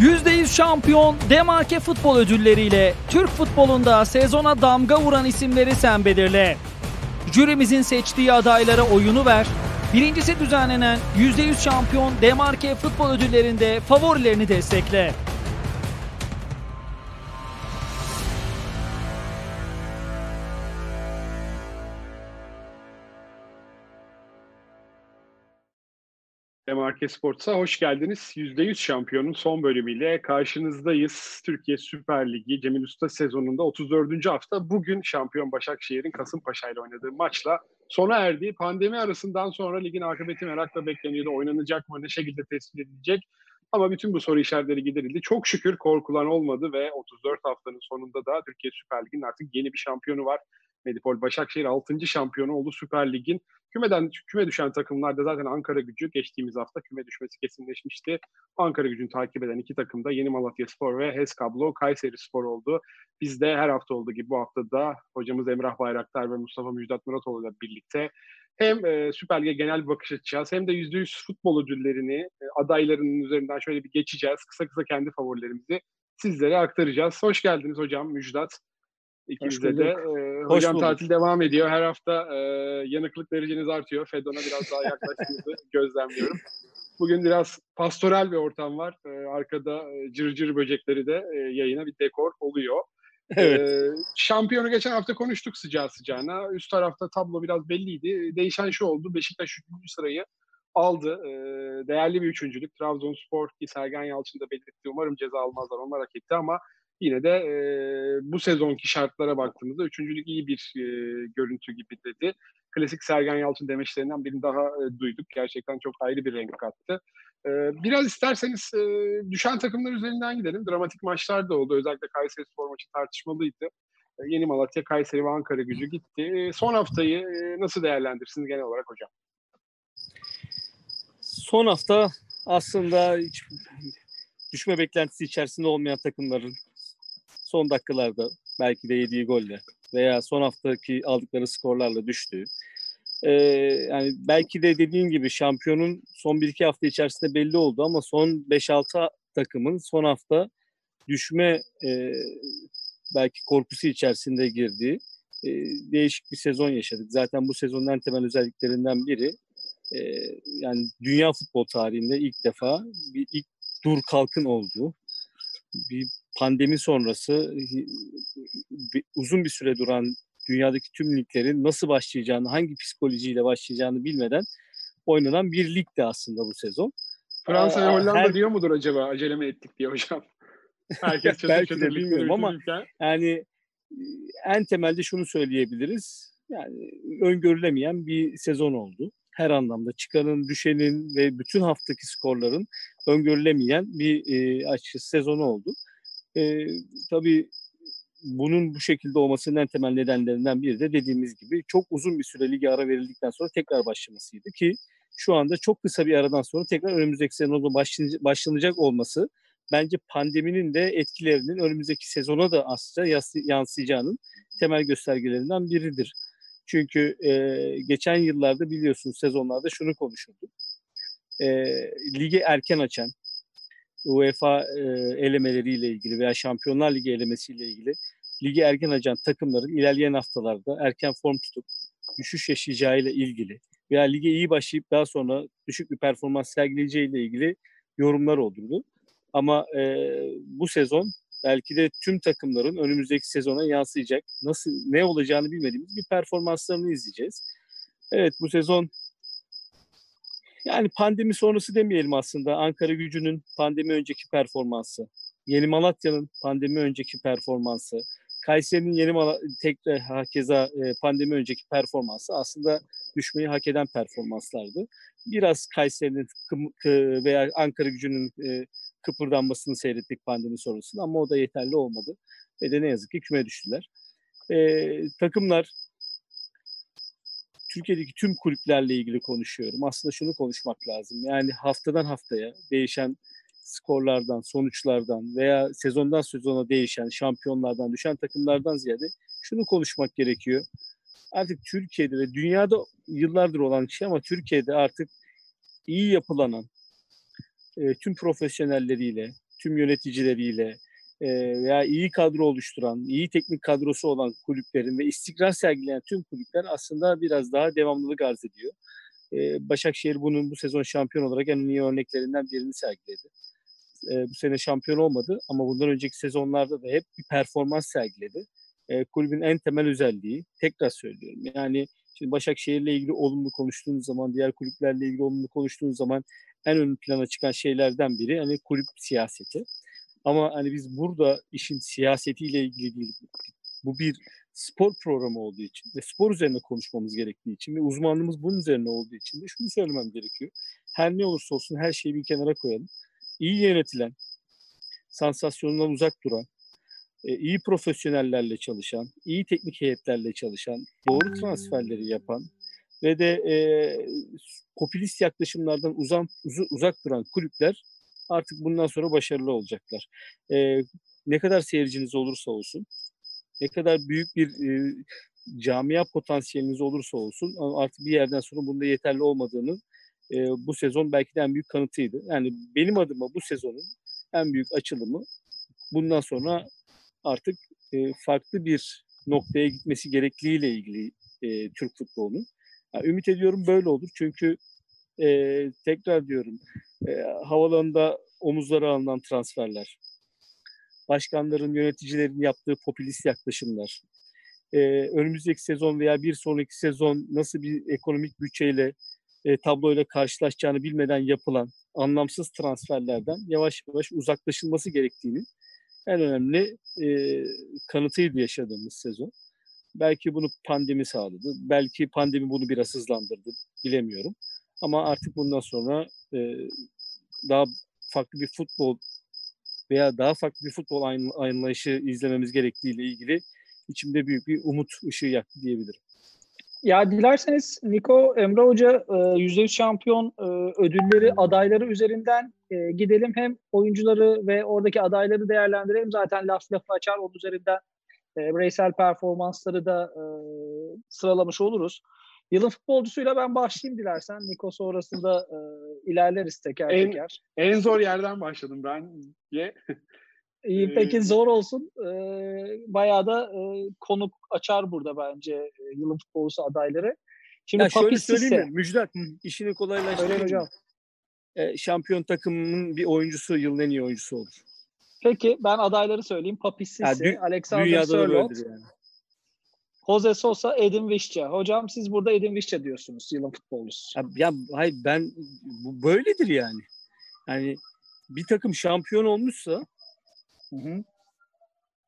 %100 şampiyon Demarke futbol ödülleriyle Türk futbolunda sezona damga vuran isimleri sen belirle. Jürimizin seçtiği adaylara oyunu ver. Birincisi düzenlenen %100 şampiyon Demarke futbol ödüllerinde favorilerini destekle. Demarke Sports'a hoş geldiniz. %100 şampiyonun son bölümüyle karşınızdayız. Türkiye Süper Ligi Cemil Usta sezonunda 34. hafta bugün şampiyon Başakşehir'in Kasımpaşa ile oynadığı maçla sona erdi. Pandemi arasından sonra ligin akıbeti merakla bekleniyordu. Oynanacak mı, ne şekilde tespit edilecek? Ama bütün bu soru işaretleri giderildi. Çok şükür korkulan olmadı ve 34 haftanın sonunda da Türkiye Süper Ligi'nin artık yeni bir şampiyonu var. Medipol Başakşehir 6. şampiyonu oldu Süper Lig'in. Kümeden küme düşen takımlarda zaten Ankara Gücü geçtiğimiz hafta küme düşmesi kesinleşmişti. Ankara Gücü'nü takip eden iki takım da Yeni Malatya Spor ve HES Kablo Kayseri Spor oldu. Biz de her hafta olduğu gibi bu hafta da hocamız Emrah Bayraktar ve Mustafa Müjdat Muratoğlu ile birlikte hem e, Süper Lig'e genel bir bakış açacağız hem de %100 futbol ödüllerini e, adaylarının üzerinden şöyle bir geçeceğiz. Kısa kısa kendi favorilerimizi sizlere aktaracağız. Hoş geldiniz hocam Müjdat. İkimize de. E, hocam bulduk. tatil devam ediyor. Her hafta e, yanıklık dereceniz artıyor. Fedon'a biraz daha yaklaştığınızı gözlemliyorum. Bugün biraz pastoral bir ortam var. E, arkada cırcır cır böcekleri de e, yayına bir dekor oluyor. Evet. E, şampiyonu geçen hafta konuştuk sıcağı sıcağına. Üst tarafta tablo biraz belliydi. Değişen şu oldu. Beşiktaş 3. sırayı aldı. E, değerli bir üçüncülük. Trabzonspor ki Sergen Yalçın da belirtti. Umarım ceza almazlar. Onlar hak etti ama yine de e, bu sezonki şartlara baktığımızda üçüncülük iyi bir e, görüntü gibi dedi. Klasik Sergen Yalçın demeçlerinden birini daha e, duyduk. Gerçekten çok ayrı bir renk kattı. E, biraz isterseniz e, düşen takımlar üzerinden gidelim. Dramatik maçlar da oldu. Özellikle Kayseri Spor maçı tartışmalıydı. E, Yeni Malatya, Kayseri ve Ankara gücü gitti. E, son haftayı e, nasıl değerlendirirsiniz genel olarak hocam? Son hafta aslında hiç düşme beklentisi içerisinde olmayan takımların son dakikalarda belki de yediği golle veya son haftaki aldıkları skorlarla düştü. Ee, yani belki de dediğim gibi şampiyonun son 1-2 hafta içerisinde belli oldu ama son 5-6 takımın son hafta düşme e, belki korkusu içerisinde girdiği e, değişik bir sezon yaşadık. Zaten bu sezonun en temel özelliklerinden biri e, yani dünya futbol tarihinde ilk defa bir ilk dur kalkın olduğu bir pandemi sonrası uzun bir süre duran dünyadaki tüm liglerin nasıl başlayacağını, hangi psikolojiyle başlayacağını bilmeden oynanan bir ligdi aslında bu sezon. Fransa ve Hollanda her... diyor mudur acaba acele mi ettik diye hocam? Herkes Belki de bilmiyorum ama yani en temelde şunu söyleyebiliriz. Yani öngörülemeyen bir sezon oldu. Her anlamda çıkanın, düşenin ve bütün haftaki skorların öngörülemeyen bir e, açıkçası sezonu oldu. E, tabii bunun bu şekilde olmasının en temel nedenlerinden biri de dediğimiz gibi çok uzun bir süre lige ara verildikten sonra tekrar başlamasıydı ki şu anda çok kısa bir aradan sonra tekrar önümüzdeki sezonda başlanacak olması bence pandeminin de etkilerinin önümüzdeki sezona da aslında yansıyacağının temel göstergelerinden biridir. Çünkü e, geçen yıllarda biliyorsunuz sezonlarda şunu konuşurduk. E, ligi erken açan, UEFA e, elemeleriyle ilgili veya Şampiyonlar Ligi elemesiyle ilgili ligi erken açan takımların ilerleyen haftalarda erken form tutup düşüş yaşayacağıyla ilgili veya lige iyi başlayıp daha sonra düşük bir performans sergileyeceğiyle ilgili yorumlar olurdu. Ama e, bu sezon belki de tüm takımların önümüzdeki sezona yansıyacak nasıl ne olacağını bilmediğimiz bir performanslarını izleyeceğiz. Evet bu sezon yani pandemi sonrası demeyelim aslında. Ankara gücünün pandemi önceki performansı, Yeni Malatya'nın pandemi önceki performansı, Kayseri'nin yeni Mal tekrar hakeza e, pandemi önceki performansı aslında düşmeyi hak eden performanslardı. Biraz Kayseri'nin veya Ankara gücünün e, kıpırdanmasını seyrettik pandemi sonrasında ama o da yeterli olmadı. Ve de ne yazık ki küme düştüler. E, takımlar Türkiye'deki tüm kulüplerle ilgili konuşuyorum. Aslında şunu konuşmak lazım. Yani haftadan haftaya değişen skorlardan, sonuçlardan veya sezondan sezona değişen, şampiyonlardan düşen takımlardan ziyade şunu konuşmak gerekiyor. Artık Türkiye'de ve dünyada yıllardır olan şey ama Türkiye'de artık iyi yapılanan e, tüm profesyonelleriyle, tüm yöneticileriyle e, veya iyi kadro oluşturan, iyi teknik kadrosu olan kulüplerin ve istikrar sergileyen tüm kulüpler aslında biraz daha devamlılık arz ediyor. Başakşehir bunun bu sezon şampiyon olarak en iyi örneklerinden birini sergiledi. Bu sene şampiyon olmadı ama bundan önceki sezonlarda da hep bir performans sergiledi. Kulübün en temel özelliği, tekrar söylüyorum yani şimdi Başakşehir'le ilgili olumlu konuştuğunuz zaman, diğer kulüplerle ilgili olumlu konuştuğunuz zaman en ön plana çıkan şeylerden biri hani kulüp siyaseti. Ama hani biz burada işin siyasetiyle ilgili değil. Bu bir spor programı olduğu için ve spor üzerine konuşmamız gerektiği için ve uzmanlığımız bunun üzerine olduğu için de şunu söylemem gerekiyor. Her ne olursa olsun her şeyi bir kenara koyalım. İyi yönetilen, sansasyondan uzak duran, e, iyi profesyonellerle çalışan, iyi teknik heyetlerle çalışan, doğru transferleri yapan ve de e, popülist yaklaşımlardan uzan, uz, uzak duran kulüpler artık bundan sonra başarılı olacaklar. E, ne kadar seyirciniz olursa olsun, ne kadar büyük bir e, camia potansiyeliniz olursa olsun artık bir yerden sonra bunda yeterli olmadığını e, bu sezon belki de en büyük kanıtıydı. Yani benim adıma bu sezonun en büyük açılımı bundan sonra artık e, farklı bir noktaya gitmesi gerekliğiyle ilgili e, Türk futbolunun. Yani ümit ediyorum böyle olur. Çünkü e, tekrar diyorum e, havalarında omuzlara alınan transferler, başkanların, yöneticilerin yaptığı popülist yaklaşımlar, e, önümüzdeki sezon veya bir sonraki sezon nasıl bir ekonomik bütçeyle, e, tabloyla karşılaşacağını bilmeden yapılan anlamsız transferlerden yavaş yavaş uzaklaşılması gerektiğini en önemli e, kanıtıydı yaşadığımız sezon. Belki bunu pandemi sağladı. Belki pandemi bunu biraz hızlandırdı. Bilemiyorum. Ama artık bundan sonra e, daha farklı bir futbol veya daha farklı bir futbol anlayışı izlememiz gerektiğiyle ilgili içimde büyük bir umut ışığı yaktı diyebilirim. Ya dilerseniz Niko Emre Hoca %100 şampiyon e, ödülleri adayları üzerinden e, gidelim. Hem oyuncuları ve oradaki adayları değerlendirelim. Zaten laf lafı açar onun üzerinden e, bireysel performansları da sıralamış oluruz. Yılın futbolcusuyla ben başlayayım dilersen. Niko sonrasında e, ilerleriz teker en, teker. En zor yerden başladım ben. İyi peki zor olsun. Ee, bayağı da e, konuk açar burada bence e, yılın futbolcusu adayları. Şimdi ya şöyle söyleyeyim mi? Müjdat işini kolaylaştırayım. hocam. E, şampiyon takımının bir oyuncusu yılın en iyi oyuncusu olur. Peki ben adayları söyleyeyim. Papi Sisse, ya, Alexander Sörloth, yani. Jose Sosa, Edin Visca. Hocam siz burada Edin Visca diyorsunuz yılın futbolcusu. Ya, ya hayır ben bu böyledir yani. Yani bir takım şampiyon olmuşsa hı hı.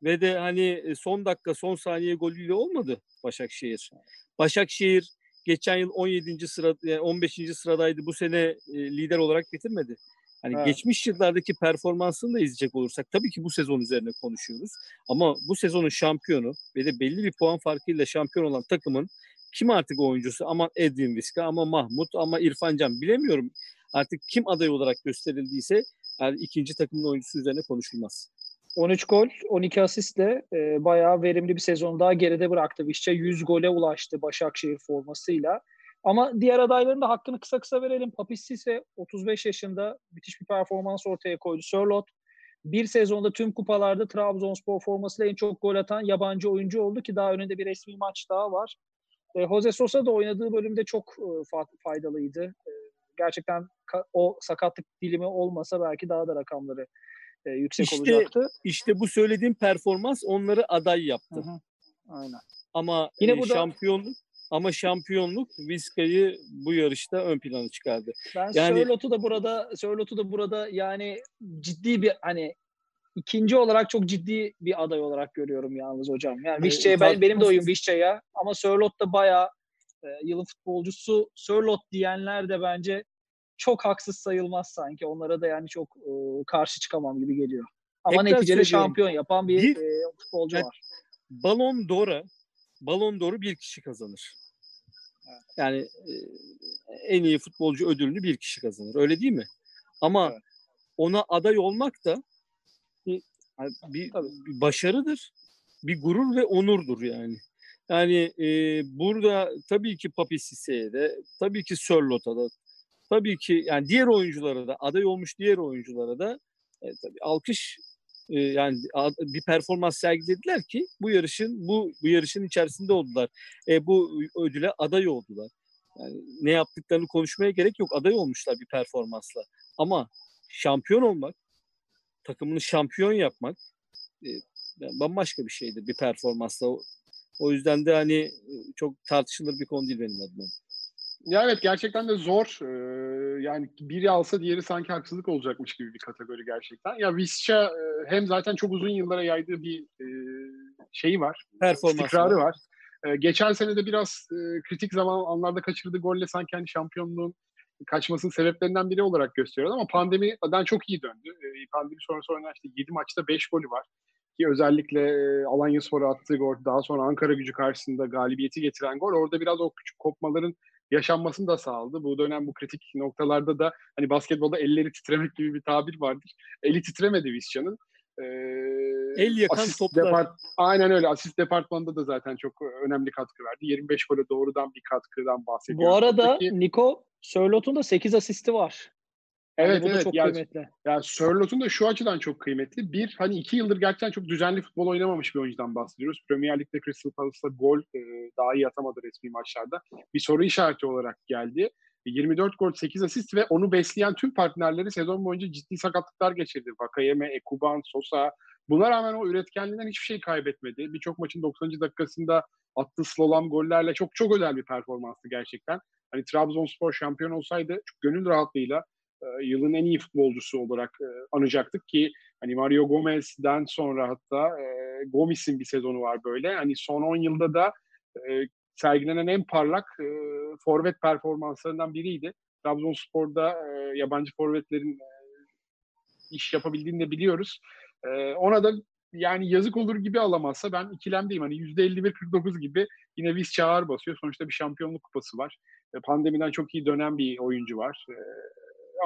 ve de hani e, son dakika son saniye golüyle olmadı Başakşehir. Başakşehir geçen yıl 17. sıra 15. sıradaydı. Bu sene e, lider olarak bitirmedi. Hani evet. geçmiş yıllardaki performansını da izleyecek olursak tabii ki bu sezon üzerine konuşuyoruz. Ama bu sezonun şampiyonu ve de belli bir puan farkıyla şampiyon olan takımın kim artık oyuncusu? Ama Edwin Viska, ama Mahmut, ama İrfan Can bilemiyorum. Artık kim aday olarak gösterildiyse yani ikinci takımın oyuncusu üzerine konuşulmaz. 13 gol, 12 asistle e, bayağı verimli bir sezon daha geride bıraktı. Vişçe 100 gole ulaştı Başakşehir formasıyla. Ama diğer adayların da hakkını kısa kısa verelim. Papis ise 35 yaşında müthiş bir performans ortaya koydu. Sörlot bir sezonda tüm kupalarda Trabzonspor formasıyla en çok gol atan yabancı oyuncu oldu ki daha önünde bir resmi maç daha var. E, Jose Sosa da oynadığı bölümde çok e, faydalıydı. E, gerçekten o sakatlık dilimi olmasa belki daha da rakamları e, yüksek işte, olacaktı. İşte bu söylediğim performans onları aday yaptı. Hı hı. Aynen. Ama Yine e, burada... şampiyonluk ama şampiyonluk Vizca'yı bu yarışta ön plana çıkardı. Ben yani, Sörlot'u da burada Sörlot'u da burada yani ciddi bir hani ikinci olarak çok ciddi bir aday olarak görüyorum yalnız hocam. Yani Vişçe'ye ben, benim de oyun Vişçe'ye ama Sörlot da bayağı e, yılın futbolcusu Sörlot diyenler de bence çok haksız sayılmaz sanki. Onlara da yani çok e, karşı çıkamam gibi geliyor. Ama Tekrar neticede şampiyon yapan bir, bir e, futbolcu yani, var. Balon Dora Balon doğru bir kişi kazanır. Yani e, en iyi futbolcu ödülünü bir kişi kazanır. Öyle değil mi? Ama evet. ona aday olmak da bir, bir, bir başarıdır. Bir gurur ve onurdur yani. Yani e, burada tabii ki Papi de, tabii ki Sörlot'a da, tabii ki yani diğer oyunculara da, aday olmuş diğer oyunculara da e, tabii alkış e, yani bir performans sergilediler ki bu yarışın bu bu yarışın içerisinde oldular. E, bu ödüle aday oldular. Yani ne yaptıklarını konuşmaya gerek yok. Aday olmuşlar bir performansla. Ama şampiyon olmak, takımını şampiyon yapmak e, bambaşka bir şeydir bir performansla. O yüzden de hani e, çok tartışılır bir konu değil benim adıma. Ya evet gerçekten de zor. Ee, yani biri alsa diğeri sanki haksızlık olacakmış gibi bir kategori gerçekten. Ya Visca e, hem zaten çok uzun yıllara yaydığı bir e, şeyi var. Performansı istikrarı var. var. E, geçen sene de biraz e, kritik zaman anlarda kaçırdığı golle sanki hani şampiyonluğun kaçmasının sebeplerinden biri olarak gösteriyor ama pandemiden çok iyi döndü. E, pandemi sonrası oynanan işte 7 maçta 5 golü var. Ki özellikle e, Alanya Spor'a attığı gol, daha sonra Ankara gücü karşısında galibiyeti getiren gol. Orada biraz o küçük kopmaların yaşanmasını da sağladı. Bu dönem bu kritik noktalarda da hani basketbolda elleri titremek gibi bir tabir vardır. Eli titremedi Visca'nın. Ee, El yakan toplar. Depart, aynen öyle. Asist departmanında da zaten çok önemli katkı verdi. 25 gole doğrudan bir katkıdan bahsediyoruz. Bu arada Peki, Niko Sörlot'un da 8 asisti var. Evet yani evet. Çok yani, kıymetli. Yani Sörlot'un da şu açıdan çok kıymetli. Bir, hani iki yıldır gerçekten çok düzenli futbol oynamamış bir oyuncudan bahsediyoruz. Premier Lig'de Crystal Palace'da gol e, daha iyi atamadı resmi maçlarda. Bir soru işareti olarak geldi. 24 gol, 8 asist ve onu besleyen tüm partnerleri sezon boyunca ciddi sakatlıklar geçirdi. Vakayeme, Ekuban, Sosa. Buna rağmen o üretkenliğinden hiçbir şey kaybetmedi. Birçok maçın 90. dakikasında attığı slalom gollerle çok çok özel bir performanstı gerçekten. Hani Trabzonspor şampiyon olsaydı çok gönül rahatlığıyla e, yılın en iyi futbolcusu olarak e, anacaktık ki hani Mario Gomez'den sonra hatta e, Gomis'in bir sezonu var böyle. Hani son 10 yılda da e, sergilenen en parlak e, forvet performanslarından biriydi. Trabzonspor'da e, yabancı forvetlerin e, iş yapabildiğini de biliyoruz. E, ona da yani yazık olur gibi alamazsa ben ikilemdeyim. Hani %51-49 gibi yine Viz çağır basıyor. Sonuçta bir şampiyonluk kupası var. E, pandemiden çok iyi dönen bir oyuncu var.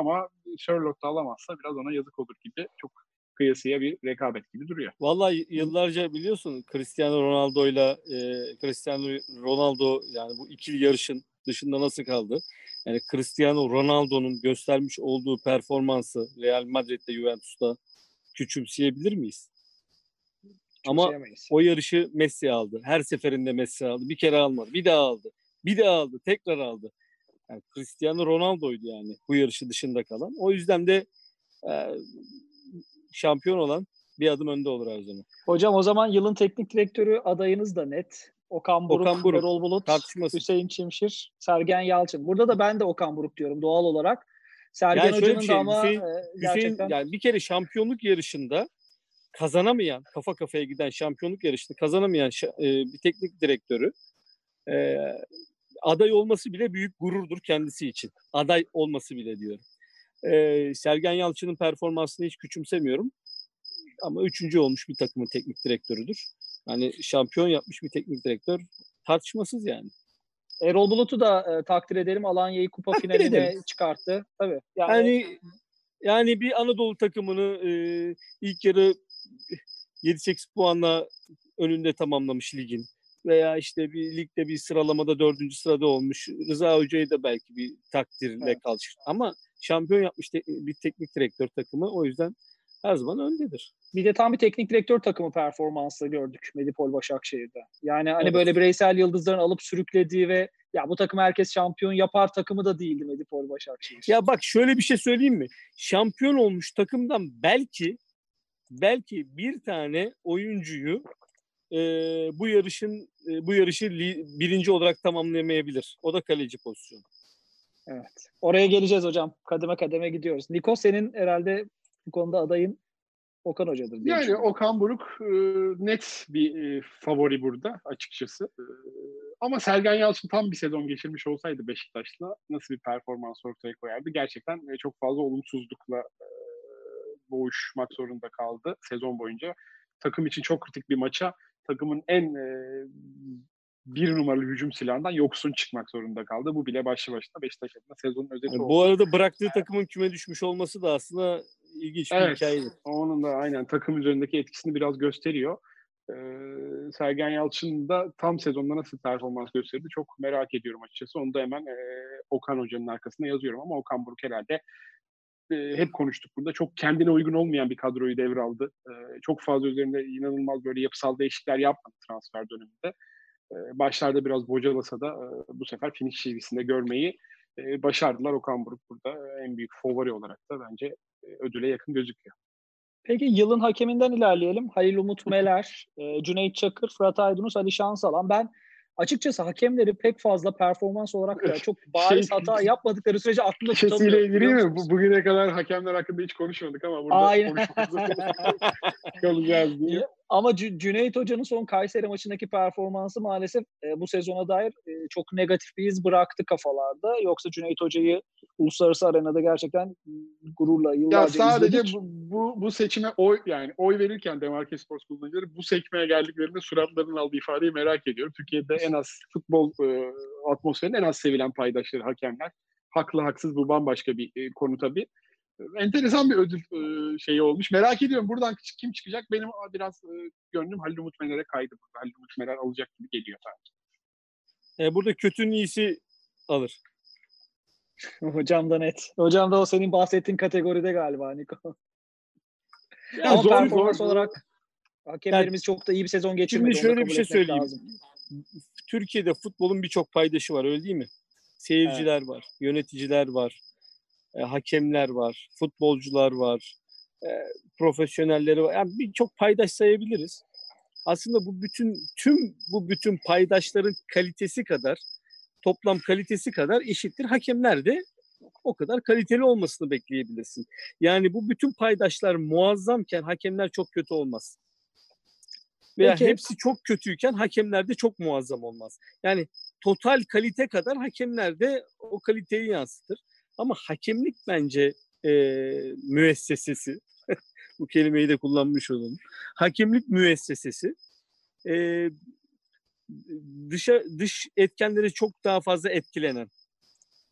Ama Sherlock da alamazsa biraz ona yazık olur gibi. Çok kıyasıya bir rekabet gibi duruyor. Vallahi yıllarca biliyorsun Cristiano Ronaldo ile e, Cristiano Ronaldo yani bu ikili yarışın dışında nasıl kaldı? Yani Cristiano Ronaldo'nun göstermiş olduğu performansı Real Madrid'de Juventus'ta küçümseyebilir miyiz? Ama o yarışı Messi aldı. Her seferinde Messi aldı. Bir kere almadı. Bir daha aldı. Bir daha aldı. Tekrar aldı. Yani Cristiano Ronaldo'ydu yani bu yarışı dışında kalan. O yüzden de e, şampiyon olan bir adım önde olur her zaman. Hocam o zaman yılın teknik direktörü adayınız da net. Okan Buruk, Okan Buruk. Erol Bulut, Hüseyin Çimşir, Sergen Yalçın. Burada da ben de Okan Buruk diyorum doğal olarak. Sergen yani Hoca'nın şey, da ama Hüseyin, e, gerçekten... Hüseyin, yani bir kere şampiyonluk yarışında kazanamayan, kafa kafaya giden şampiyonluk yarışını kazanamayan e, bir teknik direktörü e, aday olması bile büyük gururdur kendisi için. Aday olması bile diyorum. E, Sergen Yalçın'ın performansını hiç küçümsemiyorum. Ama üçüncü olmuş bir takımın teknik direktörüdür. Yani şampiyon yapmış bir teknik direktör tartışmasız yani. Erol Bulut'u da e, takdir edelim. Alanya'yı kupa takdir finaline edelim. çıkarttı. Tabii. Yani, yani yani bir Anadolu takımını e, ilk yarı 7-8 puanla önünde tamamlamış ligin veya işte bir ligde bir sıralamada dördüncü sırada olmuş. Rıza Hoca'yı da belki bir takdirle evet. kalmış. Ama şampiyon yapmış te- bir teknik direktör takımı o yüzden her zaman öndedir. Bir de tam bir teknik direktör takımı performansı gördük Medipol Başakşehir'de. Yani hani evet. böyle bireysel yıldızların alıp sürüklediği ve ya bu takım herkes şampiyon yapar takımı da değildi Medipol Başakşehir. Ya bak şöyle bir şey söyleyeyim mi? Şampiyon olmuş takımdan belki belki bir tane oyuncuyu e, bu yarışın e, bu yarışı li, birinci olarak tamamlayamayabilir. O da kaleci pozisyonu. Evet. Oraya geleceğiz hocam. Kademe kademe gidiyoruz. Niko senin herhalde bu konuda adayın Okan Hoca'dır. Diye yani Okan Buruk e, net bir e, favori burada açıkçası. E, ama Sergen Yalçın tam bir sezon geçirmiş olsaydı Beşiktaş'la nasıl bir performans ortaya koyardı? Gerçekten e, çok fazla olumsuzlukla e, boğuşmak zorunda kaldı sezon boyunca. Takım için çok kritik bir maça takımın en e, bir numaralı hücum silahından yoksun çıkmak zorunda kaldı. Bu bile başlı başına Beşiktaş adına sezonun özeti yani oldu. Bu arada bıraktığı takımın küme düşmüş olması da aslında ilginç bir evet, hikayedir. Onun da aynen takım üzerindeki etkisini biraz gösteriyor. Ee, Sergen Yalçın da tam sezonda nasıl performans gösterdi çok merak ediyorum açıkçası. Onu da hemen e, Okan Hoca'nın arkasına yazıyorum ama Okan Buruk herhalde e, hep konuştuk burada. Çok kendine uygun olmayan bir kadroyu devraldı. E, çok fazla üzerinde inanılmaz böyle yapısal değişiklikler yapmadı transfer döneminde. E, başlarda biraz bocalasa da e, bu sefer finish çizgisinde görmeyi e, başardılar. Okan Buruk burada en büyük favori olarak da bence ödüle yakın gözüküyor. Peki yılın hakeminden ilerleyelim. Halil Umut Meler, Cüneyt Çakır, Fırat Aydınus, Ali Şansalan. Ben açıkçası hakemleri pek fazla performans olarak da çok bariz şey, hata yapmadıkları sürece aklımda tutamıyorum. Sesiyle gireyim mi? Bu, bugüne kadar hakemler hakkında hiç konuşmadık ama burada Aynen. kalacağız diye. Ama C- Cüneyt Hoca'nın son Kayseri maçındaki performansı maalesef e, bu sezona dair e, çok negatif bir iz bıraktı kafalarda. Yoksa Cüneyt Hoca'yı uluslararası arenada gerçekten gururla yıllarca ya sadece izledik. bu, bu, bu seçime oy yani oy verirken Demarke Sports kullanıcıları bu sekmeye geldiklerinde suratlarının aldığı ifadeyi merak ediyorum. Türkiye'de en az futbol e, atmosferinin en az sevilen paydaşları hakemler. Haklı haksız bu bambaşka bir e, konu tabii enteresan bir ödül e, şeyi olmuş. Merak ediyorum buradan kim çıkacak? Benim biraz e, gönlüm Halil Umut Meler'e kaydı. Burada. Halil Umut Meler alacak gibi geliyor sanki. E, burada kötünün iyisi alır. Hocam da net. Hocam da o senin bahsettiğin kategoride galiba Niko. Ya Ama zor, performans zor, olarak hakemlerimiz yani, çok da iyi bir sezon geçirmedi. Şimdi şöyle bir şey söyleyeyim. Lazım. Türkiye'de futbolun birçok paydaşı var öyle değil mi? Seyirciler evet. var, yöneticiler var, e, hakemler var, futbolcular var, e, profesyonelleri var. Yani birçok paydaş sayabiliriz. Aslında bu bütün tüm bu bütün paydaşların kalitesi kadar toplam kalitesi kadar eşittir. Hakemler de o kadar kaliteli olmasını bekleyebilirsin. Yani bu bütün paydaşlar muazzamken hakemler çok kötü olmaz. Veya Peki. hepsi çok kötüyken hakemler de çok muazzam olmaz. Yani total kalite kadar hakemler de o kaliteyi yansıtır. Ama hakemlik bence e, müessesesi, bu kelimeyi de kullanmış olalım. Hakemlik müessesesi e, dışa, dış etkenleri çok daha fazla etkilenen,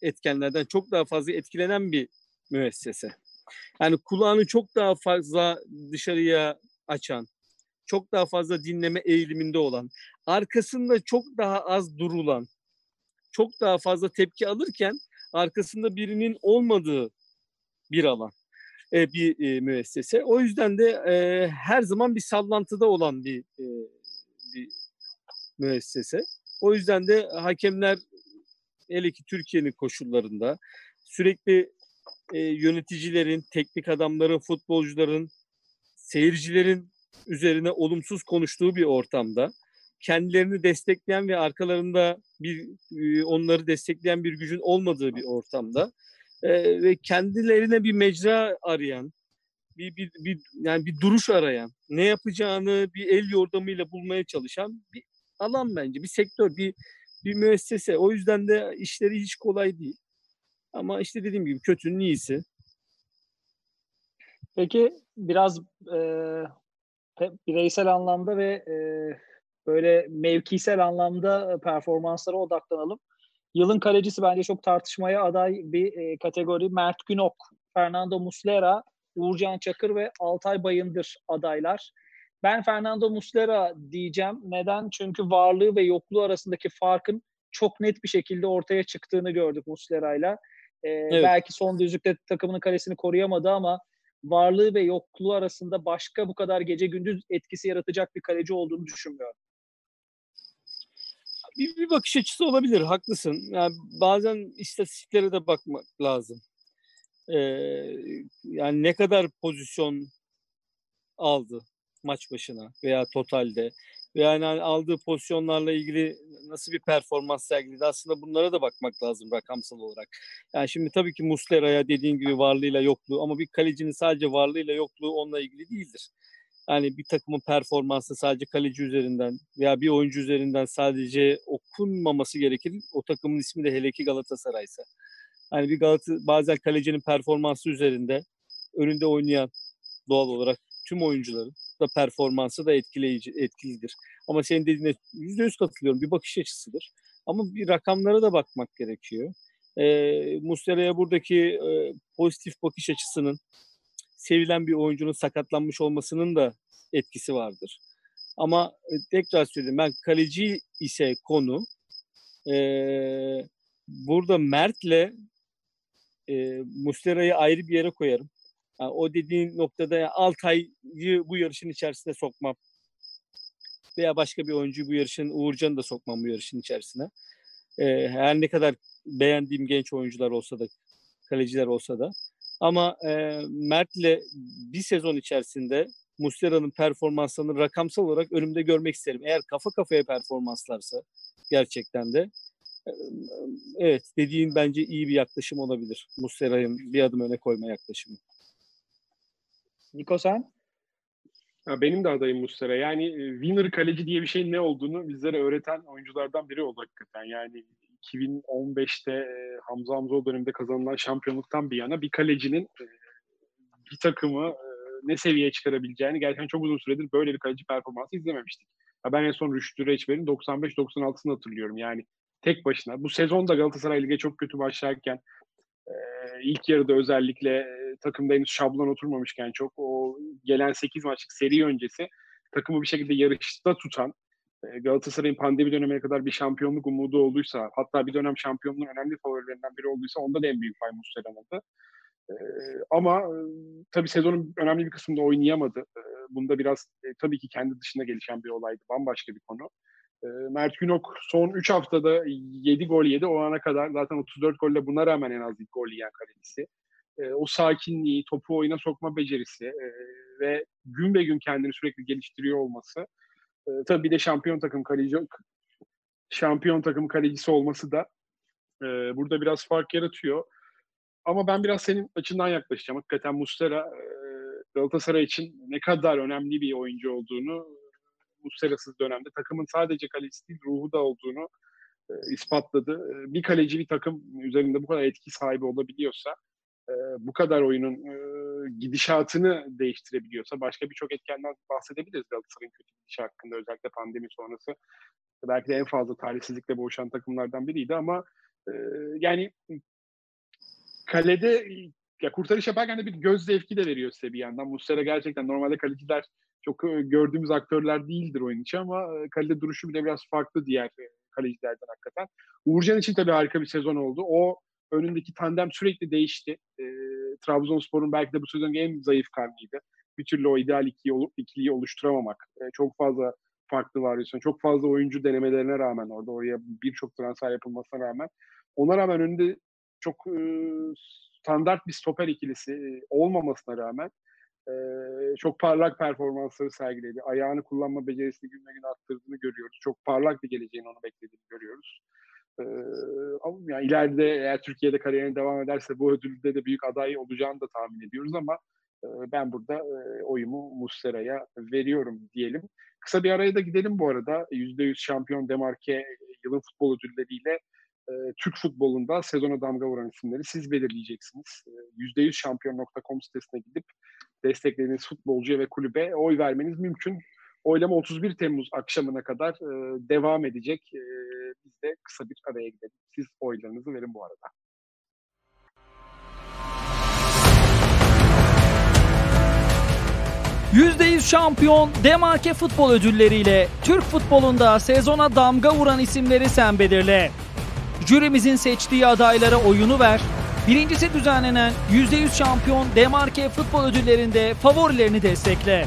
etkenlerden çok daha fazla etkilenen bir müessese. Yani kulağını çok daha fazla dışarıya açan, çok daha fazla dinleme eğiliminde olan, arkasında çok daha az durulan, çok daha fazla tepki alırken arkasında birinin olmadığı bir alan, e, bir e, müessese. O yüzden de e, her zaman bir sallantıda olan bir, e, bir müessese. O yüzden de hakemler hele ki Türkiye'nin koşullarında sürekli e, yöneticilerin, teknik adamların, futbolcuların, seyircilerin üzerine olumsuz konuştuğu bir ortamda kendilerini destekleyen ve arkalarında bir onları destekleyen bir gücün olmadığı bir ortamda e, ve kendilerine bir mecra arayan, bir, bir, bir yani bir duruş arayan, ne yapacağını bir el yordamıyla bulmaya çalışan bir alan bence, bir sektör, bir bir müessese. O yüzden de işleri hiç kolay değil. Ama işte dediğim gibi kötünün iyisi. Peki biraz e, bireysel anlamda ve e, böyle mevkisel anlamda e, performanslara odaklanalım. Yılın kalecisi bence çok tartışmaya aday bir e, kategori. Mert Günok, Fernando Muslera, Uğurcan Çakır ve Altay Bayındır adaylar. Ben Fernando Muslera diyeceğim. Neden? Çünkü varlığı ve yokluğu arasındaki farkın çok net bir şekilde ortaya çıktığını gördük Muslera'yla. Ee, evet. Belki son düzlükte takımının kalesini koruyamadı ama varlığı ve yokluğu arasında başka bu kadar gece gündüz etkisi yaratacak bir kaleci olduğunu düşünmüyorum bir, bir bakış açısı olabilir. Haklısın. Yani bazen istatistiklere de bakmak lazım. Ee, yani ne kadar pozisyon aldı maç başına veya totalde veya yani aldığı pozisyonlarla ilgili nasıl bir performans sergiledi aslında bunlara da bakmak lazım rakamsal olarak. Yani şimdi tabii ki Muslera'ya dediğin gibi varlığıyla yokluğu ama bir kalecinin sadece varlığıyla yokluğu onunla ilgili değildir yani bir takımın performansı sadece kaleci üzerinden veya bir oyuncu üzerinden sadece okunmaması gerekir. O takımın ismi de hele ki Galatasaray'sa. Yani bir Galata bazen kalecinin performansı üzerinde önünde oynayan doğal olarak tüm oyuncuların da performansı da etkileyici, etkilidir. Ama senin dediğine yüzde yüz katılıyorum. Bir bakış açısıdır. Ama bir rakamlara da bakmak gerekiyor. E, Muslera'ya buradaki e, pozitif bakış açısının sevilen bir oyuncunun sakatlanmış olmasının da etkisi vardır. Ama e, tekrar söyleyeyim ben kaleci ise konu e, burada Mert'le e, Mustera'yı ayrı bir yere koyarım. Yani o dediğin noktada yani Altay'ı bu yarışın içerisine sokmam. Veya başka bir oyuncuyu bu yarışın, Uğurcan'ı da sokmam bu yarışın içerisine. E, her ne kadar beğendiğim genç oyuncular olsa da, kaleciler olsa da. Ama e, Mert'le bir sezon içerisinde Muslera'nın performanslarını rakamsal olarak önümde görmek isterim. Eğer kafa kafaya performanslarsa gerçekten de evet dediğin bence iyi bir yaklaşım olabilir. Muslera'yı bir adım öne koyma yaklaşımı. Niko sen? Ya benim de adayım Muslera. Yani winner kaleci diye bir şeyin ne olduğunu bizlere öğreten oyunculardan biri oldu hakikaten. Yani 2015'te Hamza Hamzoğlu döneminde kazanılan şampiyonluktan bir yana bir kalecinin bir takımı ne seviyeye çıkarabileceğini gerçekten çok uzun süredir böyle bir kaleci performansı izlememiştik. Ya ben en son Rüştü Reçber'in 95-96'sını hatırlıyorum. Yani tek başına. Bu sezonda Galatasaray Lig'e çok kötü başlarken e, ilk yarıda özellikle e, takımda henüz şablon oturmamışken çok o gelen 8 maçlık seri öncesi takımı bir şekilde yarışta tutan e, Galatasaray'ın pandemi dönemine kadar bir şampiyonluk umudu olduysa hatta bir dönem şampiyonluğun önemli favorilerinden biri olduysa onda da en büyük pay Muslera'nın ee, ama e, tabii sezonun önemli bir kısmında oynayamadı. Ee, bunda biraz e, tabii ki kendi dışında gelişen bir olaydı. Bambaşka bir konu. Ee, Mert Günok son 3 haftada 7 gol yedi. O ana kadar zaten 34 golle buna rağmen en az ilk gol yiyen kalecisi. Ee, o sakinliği, topu oyuna sokma becerisi e, ve gün be gün kendini sürekli geliştiriyor olması. E, tabii bir de şampiyon takım kaleci şampiyon takım kalecisi olması da e, burada biraz fark yaratıyor. Ama ben biraz senin açından yaklaşacağım. Hakikaten Mustera Galatasaray için ne kadar önemli bir oyuncu olduğunu Muslera'sız dönemde takımın sadece kalecisi değil ruhu da olduğunu ispatladı. Bir kaleci bir takım üzerinde bu kadar etki sahibi olabiliyorsa bu kadar oyunun gidişatını değiştirebiliyorsa başka birçok etkenden bahsedebiliriz Galatasaray'ın kötü gidişi hakkında özellikle pandemi sonrası. Belki de en fazla talihsizlikle boğuşan takımlardan biriydi ama yani kalede ya kurtarış yaparken de bir göz zevki de veriyor size bir yandan. Muslera gerçekten normalde kaleciler çok e, gördüğümüz aktörler değildir oyun için ama e, kalede duruşu bile biraz farklı diğer e, kalecilerden hakikaten. Uğurcan için tabii harika bir sezon oldu. O önündeki tandem sürekli değişti. E, Trabzonspor'un belki de bu sezonun en zayıf karnıydı. Bir türlü o ideal ikiliyi, ikiliyi oluşturamamak. E, çok fazla farklı varyasyon, çok fazla oyuncu denemelerine rağmen orada oraya birçok transfer yapılmasına rağmen ona rağmen önünde çok e, standart bir stoper ikilisi e, olmamasına rağmen e, çok parlak performansları sergiledi. Ayağını kullanma becerisini gün gün arttırdığını görüyoruz. Çok parlak bir geleceğin onu beklediğini görüyoruz. E, yani ileride eğer Türkiye'de kariyerine devam ederse bu ödülde de büyük aday olacağını da tahmin ediyoruz ama e, ben burada e, oyumu Muslera'ya veriyorum diyelim. Kısa bir araya da gidelim bu arada. %100 şampiyon Demarke yılın futbol ödülleriyle e, Türk futbolunda sezona damga vuran isimleri siz belirleyeceksiniz. E, %100şampiyon.com sitesine gidip desteklediğiniz futbolcuya ve kulübe oy vermeniz mümkün. Oylama 31 Temmuz akşamına kadar e, devam edecek. E, biz de kısa bir araya gidelim. Siz oylarınızı verin bu arada. %100 şampiyon Demarke futbol ödülleriyle Türk futbolunda sezona damga vuran isimleri sen belirle. Jürimizin seçtiği adaylara oyunu ver. Birincisi düzenlenen %100 şampiyon Demarke futbol ödüllerinde favorilerini destekle.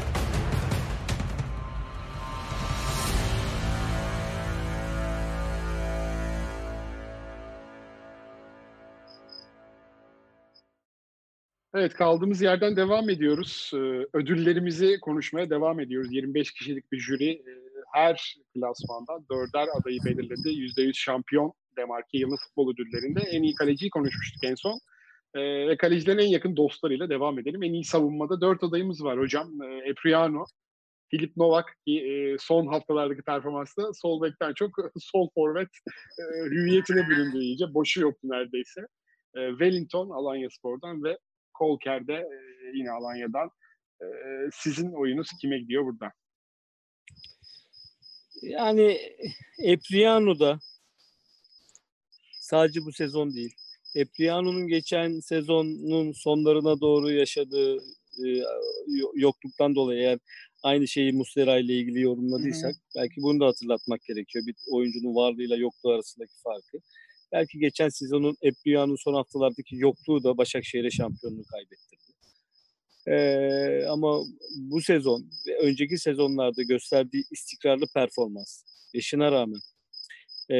Evet kaldığımız yerden devam ediyoruz. Ee, ödüllerimizi konuşmaya devam ediyoruz. 25 kişilik bir jüri e, her klasmanda dörder adayı belirledi. %100 şampiyon Demarke yılın futbol ödüllerinde en iyi kaleciyi konuşmuştuk en son. E, ve kalecilerin en yakın dostlarıyla devam edelim. En iyi savunmada dört adayımız var hocam. E, Epriano, Filip Novak ki e, son haftalardaki performansında sol bekten çok sol forvet e, hüviyetine büründü iyice. Boşu yoktu neredeyse. Wellington Alanya Spor'dan ve Kolker de e, yine Alanya'dan. E, sizin oyunuz kime gidiyor burada? Yani Epriano'da Sadece bu sezon değil. Epriano'nun geçen sezonun sonlarına doğru yaşadığı e, yokluktan dolayı eğer aynı şeyi Muslera ile ilgili yorumladıysak Hı-hı. belki bunu da hatırlatmak gerekiyor. Bir oyuncunun varlığıyla yokluğu arasındaki farkı. Belki geçen sezonun Epriano'nun son haftalardaki yokluğu da Başakşehir'e şampiyonluğu kaybettirdi. Ee, ama bu sezon ve önceki sezonlarda gösterdiği istikrarlı performans, yaşına rağmen e,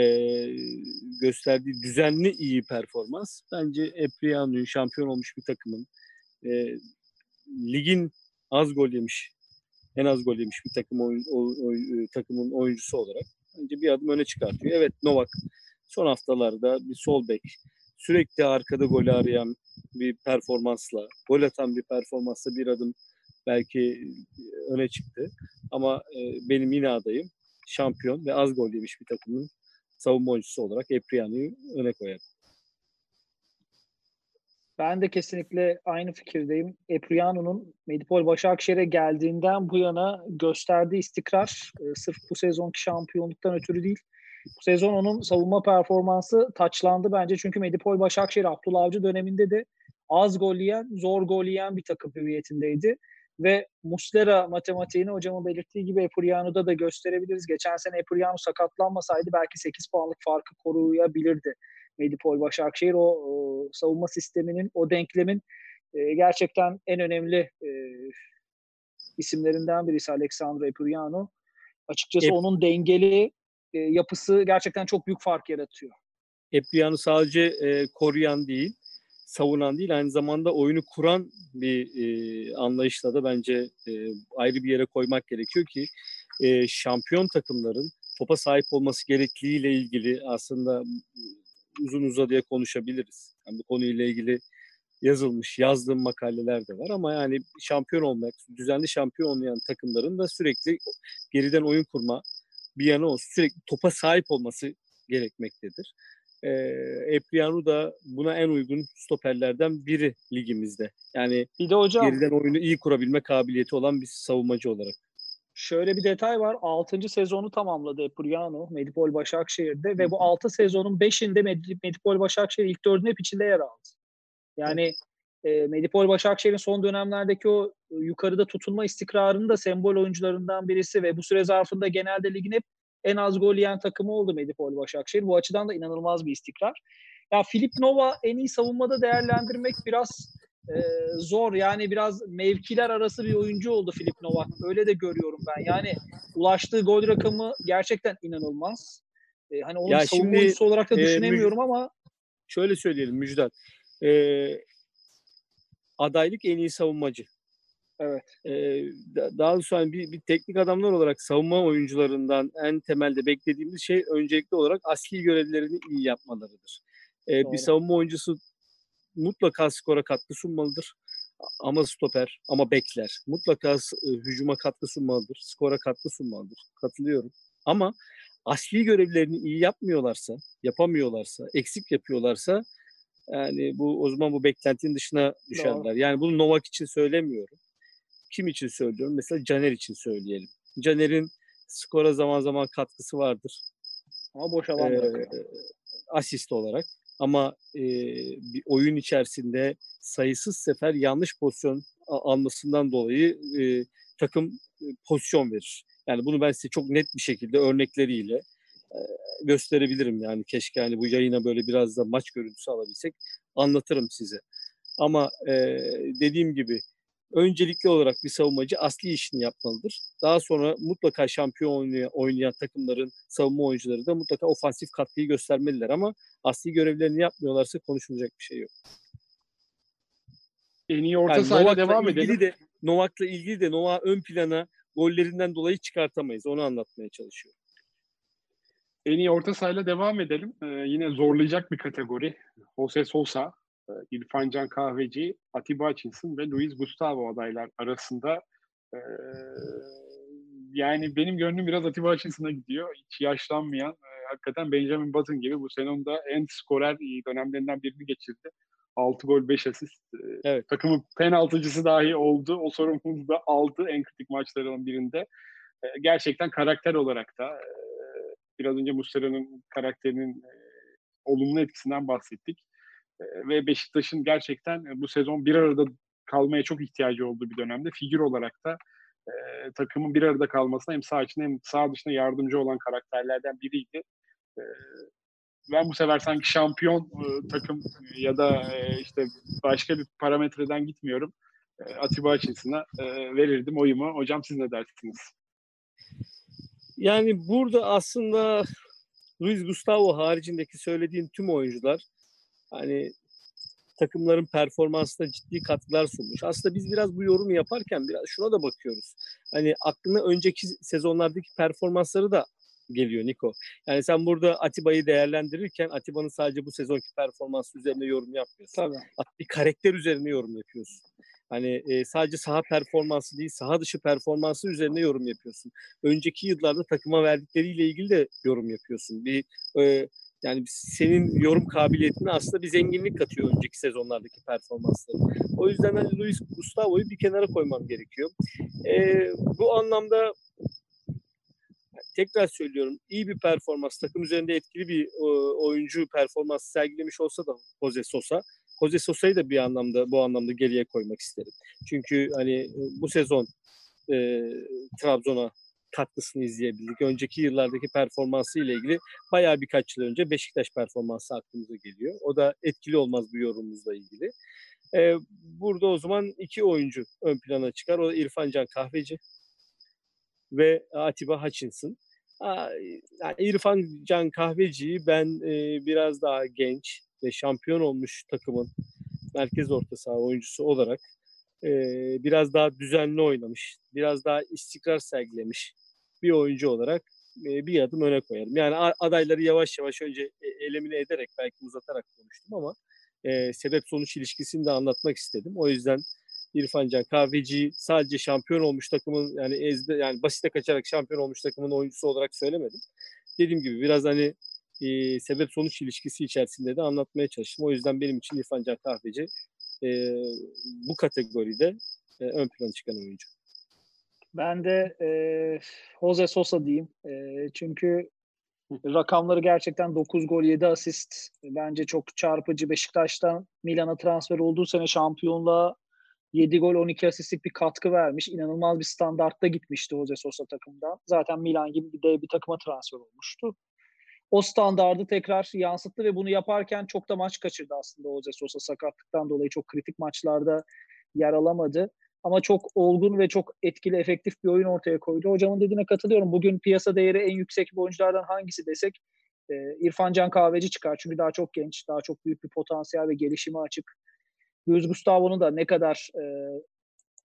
gösterdiği düzenli iyi performans bence Epriano'yu şampiyon olmuş bir takımın e, ligin az gol yemiş en az gol yemiş bir takım oyun, oy, takımın oyuncusu olarak bence bir adım öne çıkartıyor. Evet Novak son haftalarda bir sol bek sürekli arkada golü arayan bir performansla, gol atan bir performansla bir adım belki öne çıktı. Ama e, benim yine adayım şampiyon ve az gol yemiş bir takımın savunma oyuncusu olarak Epriano'yu öne koyarım. Ben de kesinlikle aynı fikirdeyim. Epriano'nun Medipol Başakşehir'e geldiğinden bu yana gösterdiği istikrar e, sırf bu sezonki şampiyonluktan ötürü değil. Bu sezon onun savunma performansı taçlandı bence. Çünkü Medipol Başakşehir Abdullah Avcı döneminde de az gol yiyen, zor gol yiyen bir takım hüviyetindeydi. Ve Muslera matematiğini hocamın belirttiği gibi Epriano'da da gösterebiliriz. Geçen sene Epriano sakatlanmasaydı belki 8 puanlık farkı koruyabilirdi. Medipol Başakşehir o, o savunma sisteminin, o denklemin e, gerçekten en önemli e, isimlerinden birisi Alexandro Epuriano. Açıkçası Ep- onun dengeli e, yapısı gerçekten çok büyük fark yaratıyor. Epuriano sadece e, koruyan değil, savunan değil, aynı zamanda oyunu kuran bir e, anlayışla da bence e, ayrı bir yere koymak gerekiyor ki e, şampiyon takımların topa sahip olması gerekliğiyle ilgili aslında uzun uzadıya konuşabiliriz. Yani bu konuyla ilgili yazılmış, yazdığım makaleler de var ama yani şampiyon olmak, düzenli şampiyon olmayan takımların da sürekli geriden oyun kurma bir yana olsun. Sürekli topa sahip olması gerekmektedir. E, Epriano da buna en uygun stoperlerden biri ligimizde. Yani bir de hocam, geriden oyunu iyi kurabilme kabiliyeti olan bir savunmacı olarak. Şöyle bir detay var. 6. sezonu tamamladı Epuriano Medipol Başakşehir'de ve bu 6 sezonun 5'inde Medipol Başakşehir ilk dördün hep içinde yer aldı. Yani e, Medipol Başakşehir'in son dönemlerdeki o yukarıda tutunma istikrarının da sembol oyuncularından birisi ve bu süre zarfında genelde ligin hep en az gol yiyen takımı oldu Medipol Başakşehir. Bu açıdan da inanılmaz bir istikrar. Ya Filip Nova en iyi savunmada değerlendirmek biraz e, zor. Yani biraz mevkiler arası bir oyuncu oldu Filip Novak. Öyle de görüyorum ben. Yani ulaştığı gol rakamı gerçekten inanılmaz. E, hani onu ya savunma şimdi, oyuncusu olarak da e, düşünemiyorum e, ama şöyle söyleyelim Müjdat. E, adaylık en iyi savunmacı. Evet. Ee, daha sonra bir, bir teknik adamlar olarak savunma oyuncularından en temelde beklediğimiz şey öncelikli olarak asli görevlerini iyi yapmalarıdır. Ee, bir savunma oyuncusu mutlaka skora katkı sunmalıdır. Ama stoper, ama bekler. Mutlaka e, hücuma katkı sunmalıdır. Skora katkı sunmalıdır. Katılıyorum. Ama asli görevlerini iyi yapmıyorlarsa, yapamıyorlarsa, eksik yapıyorlarsa yani bu o zaman bu beklentinin dışına düşerler. Doğru. Yani bunu Novak için söylemiyorum. Kim için söylüyorum? Mesela Caner için söyleyelim. Caner'in skora zaman zaman katkısı vardır. Ama boş alan ee, Asist olarak ama e, bir oyun içerisinde sayısız sefer yanlış pozisyon almasından dolayı e, takım e, pozisyon verir. Yani bunu ben size çok net bir şekilde örnekleriyle gösterebilirim. Yani keşke hani bu yayına böyle biraz da maç görüntüsü alabilsek anlatırım size. Ama e, dediğim gibi öncelikli olarak bir savunmacı asli işini yapmalıdır. Daha sonra mutlaka şampiyon oynayan, takımların savunma oyuncuları da mutlaka ofansif katkıyı göstermeliler ama asli görevlerini yapmıyorlarsa konuşulacak bir şey yok. En iyi orta yani sahayla devam edelim. De, Novak'la ilgili de Novak ön plana gollerinden dolayı çıkartamayız. Onu anlatmaya çalışıyorum. En iyi orta sahayla devam edelim. Ee, yine zorlayacak bir kategori. Jose Sosa ee, İrfan Can Kahveci, Atiba Hutchinson ve Luis Gustavo adaylar arasında ee, yani benim gönlüm biraz Atiba Hutchinson'a gidiyor. Hiç yaşlanmayan, e, hakikaten Benjamin Button gibi bu sezonda en skorer dönemlerinden birini geçirdi. 6 gol 5 asist. Evet. Takımın penaltıcısı dahi oldu. O sorumluluğu da aldı en kritik maçlarının birinde. Gerçekten karakter olarak da biraz önce Muslera'nın karakterinin olumlu etkisinden bahsettik ve Beşiktaş'ın gerçekten bu sezon bir arada kalmaya çok ihtiyacı olduğu bir dönemde figür olarak da e, takımın bir arada kalmasına hem sağ içinde hem sağ dışında yardımcı olan karakterlerden biriydi. E, ben bu sefer sanki şampiyon e, takım ya da e, işte başka bir parametreden gitmiyorum. E, Atiba açısına e, verirdim oyumu. Hocam siz ne dersiniz? Yani burada aslında Luis Gustavo haricindeki söylediğin tüm oyuncular hani takımların performansına ciddi katkılar sunmuş. Aslında biz biraz bu yorumu yaparken biraz şuna da bakıyoruz. Hani aklına önceki sezonlardaki performansları da geliyor Niko. Yani sen burada Atiba'yı değerlendirirken Atiba'nın sadece bu sezonki performansı üzerine yorum yapmıyorsun. Tabii. Bir karakter üzerine yorum yapıyorsun. Hani e, sadece saha performansı değil, saha dışı performansı üzerine yorum yapıyorsun. Önceki yıllarda takıma verdikleriyle ilgili de yorum yapıyorsun. Bir e, yani senin yorum kabiliyetine aslında bir zenginlik katıyor önceki sezonlardaki performansları. O yüzden hani Luis Gustavo'yu bir kenara koymam gerekiyor. E, bu anlamda tekrar söylüyorum iyi bir performans, takım üzerinde etkili bir oyuncu performans sergilemiş olsa da Jose Sosa Jose Sosa'yı da bir anlamda bu anlamda geriye koymak isterim. Çünkü hani bu sezon e, Trabzon'a katkısını izleyebildik. Önceki yıllardaki performansı ile ilgili bayağı birkaç yıl önce Beşiktaş performansı aklımıza geliyor. O da etkili olmaz bu yorumumuzla ilgili. Ee, burada o zaman iki oyuncu ön plana çıkar. O da İrfan Can Kahveci ve Atiba Hutchinson. Yani İrfan Can Kahveci'yi ben e, biraz daha genç ve şampiyon olmuş takımın merkez orta saha oyuncusu olarak e, biraz daha düzenli oynamış, biraz daha istikrar sergilemiş bir oyuncu olarak e, bir adım öne koyarım. Yani adayları yavaş yavaş önce e, elemine ederek belki uzatarak konuştum ama e, sebep sonuç ilişkisini de anlatmak istedim. O yüzden İrfan Can Kahveci sadece şampiyon olmuş takımın yani ezbe yani basite kaçarak şampiyon olmuş takımın oyuncusu olarak söylemedim. Dediğim gibi biraz hani e, sebep sonuç ilişkisi içerisinde de anlatmaya çalıştım. O yüzden benim için İrfan Can Kahveci e, bu kategoride e, ön plana çıkan oyuncu. Ben de e, Jose Sosa diyeyim. E, çünkü rakamları gerçekten 9 gol 7 asist. Bence çok çarpıcı. Beşiktaş'tan Milan'a transfer olduğu sene şampiyonluğa 7 gol 12 asistlik bir katkı vermiş. İnanılmaz bir standartta gitmişti Jose Sosa takımda. Zaten Milan gibi bir dev bir takıma transfer olmuştu. O standardı tekrar yansıttı ve bunu yaparken çok da maç kaçırdı aslında Jose Sosa sakatlıktan dolayı çok kritik maçlarda yer alamadı. Ama çok olgun ve çok etkili, efektif bir oyun ortaya koydu. Hocamın dediğine katılıyorum. Bugün piyasa değeri en yüksek oyunculardan hangisi desek e, İrfan Can Kahveci çıkar. Çünkü daha çok genç, daha çok büyük bir potansiyel ve gelişimi açık. Luis Gustavo'nun da ne kadar e,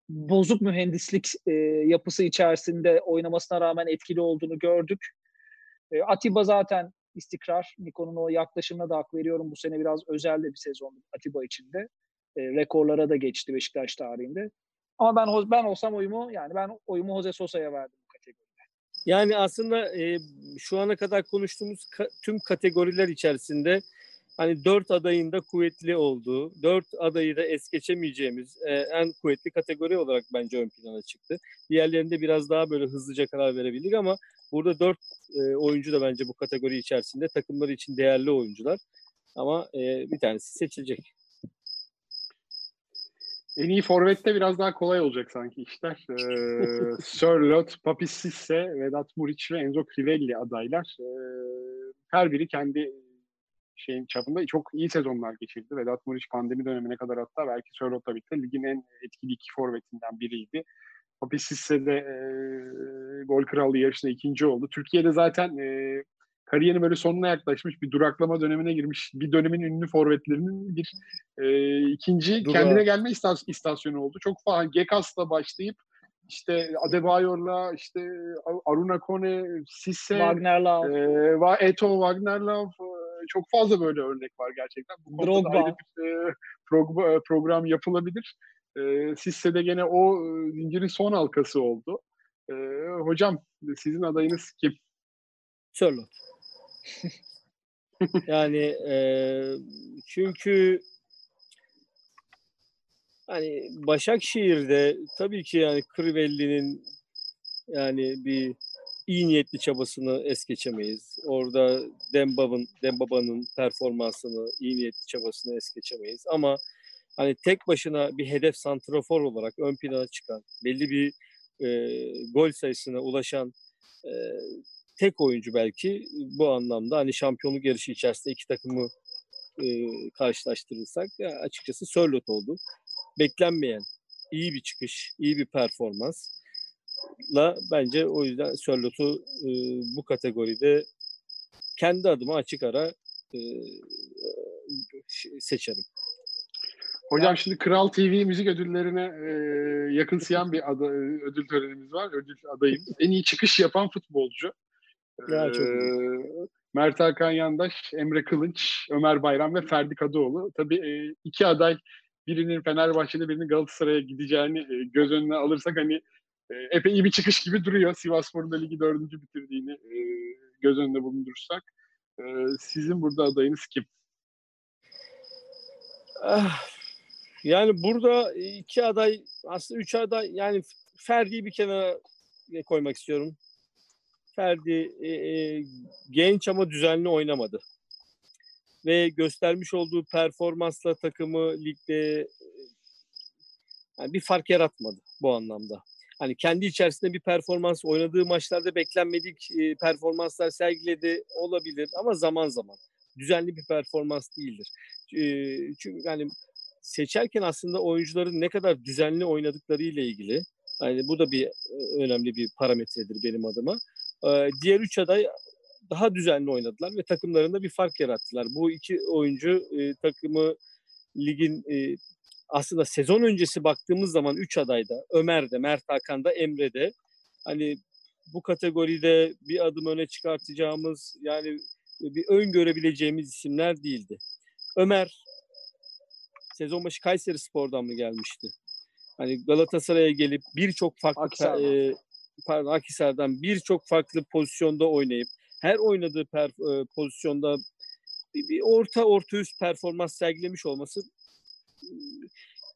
bozuk mühendislik e, yapısı içerisinde oynamasına rağmen etkili olduğunu gördük. E, Atiba zaten istikrar. Niko'nun o yaklaşımına da hak veriyorum. Bu sene biraz özel de bir sezon Atiba içinde. E, rekorlara da geçti Beşiktaş tarihinde. Ama ben ben olsam oyumu yani ben oyumu Jose Sosa'ya verdim bu kategoride. Yani aslında e, şu ana kadar konuştuğumuz ka- tüm kategoriler içerisinde hani dört adayın da kuvvetli olduğu, dört adayı da es geçemeyeceğimiz e, en kuvvetli kategori olarak bence ön plana çıktı. Diğerlerinde biraz daha böyle hızlıca karar verebildik ama burada dört e, oyuncu da bence bu kategori içerisinde takımları için değerli oyuncular. Ama e, bir tanesi seçilecek. En iyi forvette biraz daha kolay olacak sanki işler. Ee, Sörlot, Papi Sisse, Vedat Muriç ve Enzo Crivelli adaylar. Ee, her biri kendi şeyin çapında çok iyi sezonlar geçirdi. Vedat Muriç pandemi dönemine kadar hatta belki Sörlot'la birlikte ligin en etkili iki forvetinden biriydi. Papi Sisse de e, gol krallığı yarışında ikinci oldu. Türkiye'de zaten e, kariyerinin böyle sonuna yaklaşmış bir duraklama dönemine girmiş bir dönemin ünlü forvetlerinin bir e, ikinci Dura. kendine gelme istasyonu oldu. Çok fazla Gekas'la başlayıp işte Adebayor'la işte Aruna Kone, Sisse, Wagner Love, e, Eto, Wagner Love çok fazla böyle örnek var gerçekten. Bu Drogba. bir e, pro, program yapılabilir. E, Sisse de gene o zincirin son halkası oldu. E, hocam sizin adayınız kim? Sörlot. yani e, çünkü hani Başakşehir'de tabii ki yani Crivelli'nin yani bir iyi niyetli çabasını es geçemeyiz. Orada Dembab'ın Dembaba'nın performansını, iyi niyetli çabasını es geçemeyiz. Ama hani tek başına bir hedef santrafor olarak ön plana çıkan, belli bir e, gol sayısına ulaşan e, tek oyuncu belki bu anlamda hani şampiyonluk yarışı içerisinde iki takımı e, karşılaştırırsak ya açıkçası Sörlot oldu. Beklenmeyen iyi bir çıkış, iyi bir performansla bence o yüzden Sörlot'u e, bu kategoride kendi adıma açık ara e, seçerim. Hocam şimdi Kral TV müzik ödüllerine e, yakınsayan bir ada, ödül törenimiz var. Ödül adayımız. En iyi çıkış yapan futbolcu. Ya, çok ee, Mert Hakan Yandaş, Emre Kılınç, Ömer Bayram ve Ferdi Kadıoğlu. Tabii e, iki aday birinin Fenerbahçe'de birinin Galatasaray'a gideceğini e, göz önüne alırsak hani e, epey iyi bir çıkış gibi duruyor. Sivasspor'un da ligi dördüncü bitirdiğini e, göz önünde bulundurursak. E, sizin burada adayınız kim? Ah, yani burada iki aday, aslında üç aday yani Ferdi'yi bir kenara koymak istiyorum. Ferdi e, e, genç ama düzenli oynamadı. Ve göstermiş olduğu performansla takımı ligde yani bir fark yaratmadı bu anlamda. Hani kendi içerisinde bir performans oynadığı maçlarda beklenmedik e, performanslar sergiledi olabilir ama zaman zaman düzenli bir performans değildir. E, çünkü yani seçerken aslında oyuncuların ne kadar düzenli oynadıkları ile ilgili yani bu da bir önemli bir parametredir benim adıma. Diğer üç aday daha düzenli oynadılar ve takımlarında bir fark yarattılar. Bu iki oyuncu e, takımı ligin e, aslında sezon öncesi baktığımız zaman üç adayda Ömer'de, Mert Hakan'da, Emre'de hani bu kategoride bir adım öne çıkartacağımız yani bir ön görebileceğimiz isimler değildi. Ömer sezon başı Kayseri Spor'dan mı gelmişti? Hani Galatasaray'a gelip birçok farklı e, pardon Akhisar'dan birçok farklı pozisyonda oynayıp her oynadığı per, e, pozisyonda bir, bir orta orta üst performans sergilemiş olması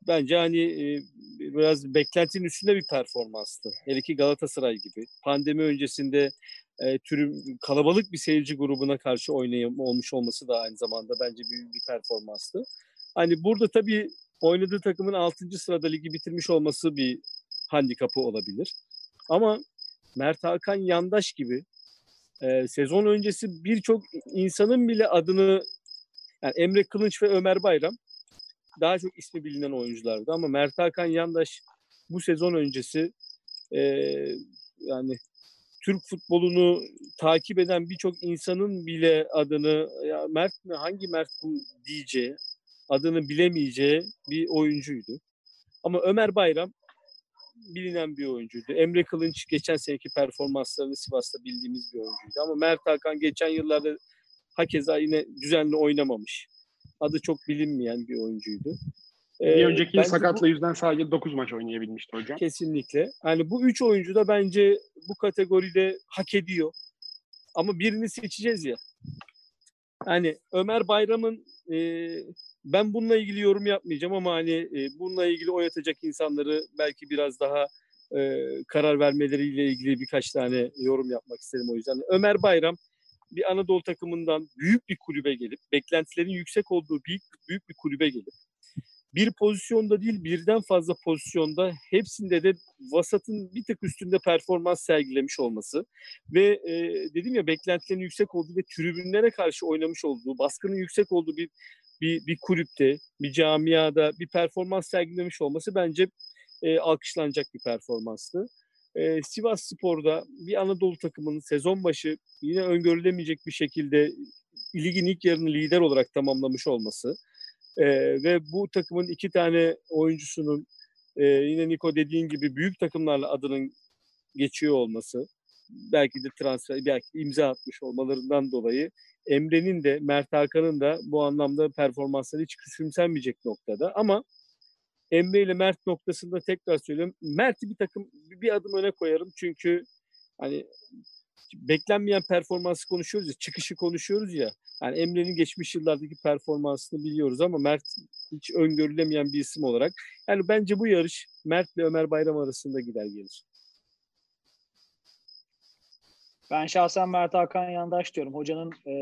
bence hani e, biraz beklentinin üstünde bir performanstı. Hele ki Galatasaray gibi. Pandemi öncesinde e, türüm kalabalık bir seyirci grubuna karşı oynayım olmuş olması da aynı zamanda bence büyük bir performanstı. Hani burada tabii oynadığı takımın 6. sırada ligi bitirmiş olması bir handikapı olabilir. Ama Mert Hakan Yandaş gibi e, sezon öncesi birçok insanın bile adını yani Emre Kılınç ve Ömer Bayram daha çok ismi bilinen oyunculardı ama Mert Hakan Yandaş bu sezon öncesi e, yani Türk futbolunu takip eden birçok insanın bile adını ya Mert mi hangi Mert bu diyeceği adını bilemeyeceği bir oyuncuydu. Ama Ömer Bayram bilinen bir oyuncuydu. Emre Kılınç geçen seneki performanslarını Sivas'ta bildiğimiz bir oyuncuydu. Ama Mert Hakan geçen yıllarda hakeza yine düzenli oynamamış. Adı çok bilinmeyen bir oyuncuydu. Bir ee, önceki sakatlığı bu, yüzden sadece 9 maç oynayabilmişti hocam. Kesinlikle. Yani bu üç oyuncu da bence bu kategoride hak ediyor. Ama birini seçeceğiz ya. Yani Ömer Bayram'ın e, ben bununla ilgili yorum yapmayacağım ama hani e, bununla ilgili oyatacak insanları belki biraz daha e, karar vermeleriyle ilgili birkaç tane yorum yapmak istedim o yüzden. Ömer Bayram bir Anadolu takımından büyük bir kulübe gelip, beklentilerin yüksek olduğu büyük, büyük bir kulübe gelip, bir pozisyonda değil birden fazla pozisyonda hepsinde de vasatın bir tık üstünde performans sergilemiş olması ve e, dedim ya beklentilerin yüksek olduğu ve tribünlere karşı oynamış olduğu, baskının yüksek olduğu bir bir, bir kulüpte, bir camiada bir performans sergilemiş olması bence e, alkışlanacak bir performanstı. E, Sivas Spor'da bir Anadolu takımının sezon başı yine öngörülemeyecek bir şekilde ligin ilk yarını lider olarak tamamlamış olması e, ve bu takımın iki tane oyuncusunun e, yine Niko dediğin gibi büyük takımlarla adının geçiyor olması belki de transfer belki imza atmış olmalarından dolayı Emre'nin de Mert Hakan'ın da bu anlamda performansları hiç küçümsenmeyecek noktada. Ama Emre ile Mert noktasında tekrar söylüyorum. Mert'i bir takım bir adım öne koyarım. Çünkü hani beklenmeyen performansı konuşuyoruz ya, çıkışı konuşuyoruz ya. Yani Emre'nin geçmiş yıllardaki performansını biliyoruz ama Mert hiç öngörülemeyen bir isim olarak. Yani bence bu yarış Mert ile Ömer Bayram arasında gider gelir. Ben şahsen Mert Hakan Yandaş diyorum. Hocanın e,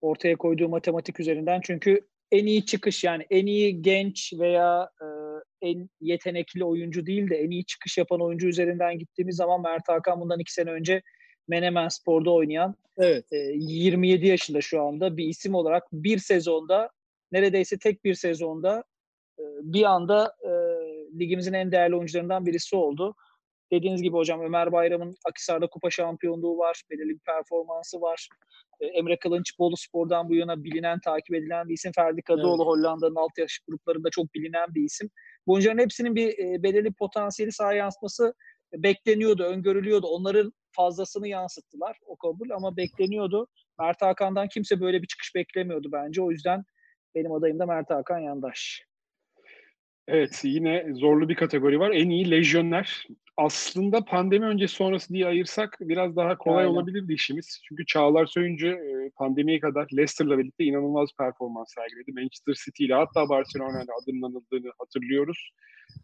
ortaya koyduğu matematik üzerinden. Çünkü en iyi çıkış yani en iyi genç veya e, en yetenekli oyuncu değil de en iyi çıkış yapan oyuncu üzerinden gittiğimiz zaman Mert Hakan bundan iki sene önce Menemen Spor'da oynayan evet. e, 27 yaşında şu anda bir isim olarak bir sezonda neredeyse tek bir sezonda e, bir anda e, ligimizin en değerli oyuncularından birisi oldu. Dediğiniz gibi hocam Ömer Bayram'ın Akisar'da kupa şampiyonluğu var. Belirli bir performansı var. E, Emre Kılınç Bolu Spor'dan bu yana bilinen, takip edilen bir isim. Ferdi Kadıoğlu evet. Hollanda'nın alt yaş gruplarında çok bilinen bir isim. Bu oyuncuların hepsinin bir e, belirli potansiyeli sahaya yansıması bekleniyordu, öngörülüyordu. Onların fazlasını yansıttılar o kabul ama bekleniyordu. Mert Hakan'dan kimse böyle bir çıkış beklemiyordu bence. O yüzden benim adayım da Mert Hakan Yandaş. Evet yine zorlu bir kategori var. En iyi lejyoner. Aslında pandemi öncesi sonrası diye ayırsak biraz daha kolay Aynen. olabilirdi işimiz. Çünkü Çağlar Söyüncü e, pandemiye kadar Leicester'la birlikte inanılmaz performans sergiledi. Manchester City ile hatta Barcelona'yla adının anıldığını hatırlıyoruz.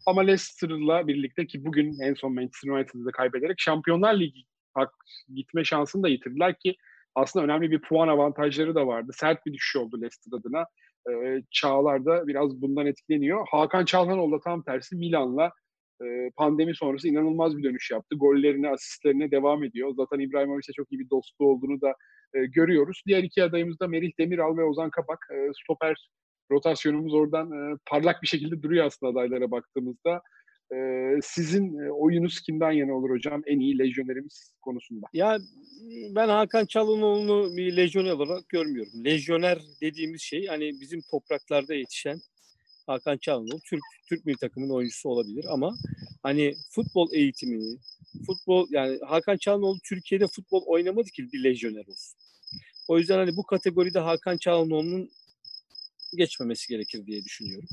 Ama Leicester'la birlikte ki bugün en son Manchester United'ı da kaybederek Şampiyonlar Ligi gitme şansını da yitirdiler ki aslında önemli bir puan avantajları da vardı. Sert bir düşüş oldu Leicester adına. Ee, Çağlar da biraz bundan etkileniyor. Hakan Çalhanoğlu da tam tersi Milan'la e, pandemi sonrası inanılmaz bir dönüş yaptı. Gollerine, asistlerine devam ediyor. Zaten İbrahimovic'e çok iyi bir dostu olduğunu da e, görüyoruz. Diğer iki adayımız da Merih Demiral ve Ozan Kapak. E, stoper rotasyonumuz oradan e, parlak bir şekilde duruyor aslında adaylara baktığımızda. E, sizin oyunuz kimden yana olur hocam en iyi lejyonerimiz konusunda? Ya ben Hakan Çalınoğlu'nu bir lejyoner olarak görmüyorum. Lejyoner dediğimiz şey hani bizim topraklarda yetişen Hakan Çalhanoğlu Türk Türk milli takımının oyuncusu olabilir ama hani futbol eğitimini, futbol yani Hakan Çalhanoğlu Türkiye'de futbol oynamadı ki bir lejyoner olsun. O yüzden hani bu kategoride Hakan Çalhanoğlu'nun geçmemesi gerekir diye düşünüyorum.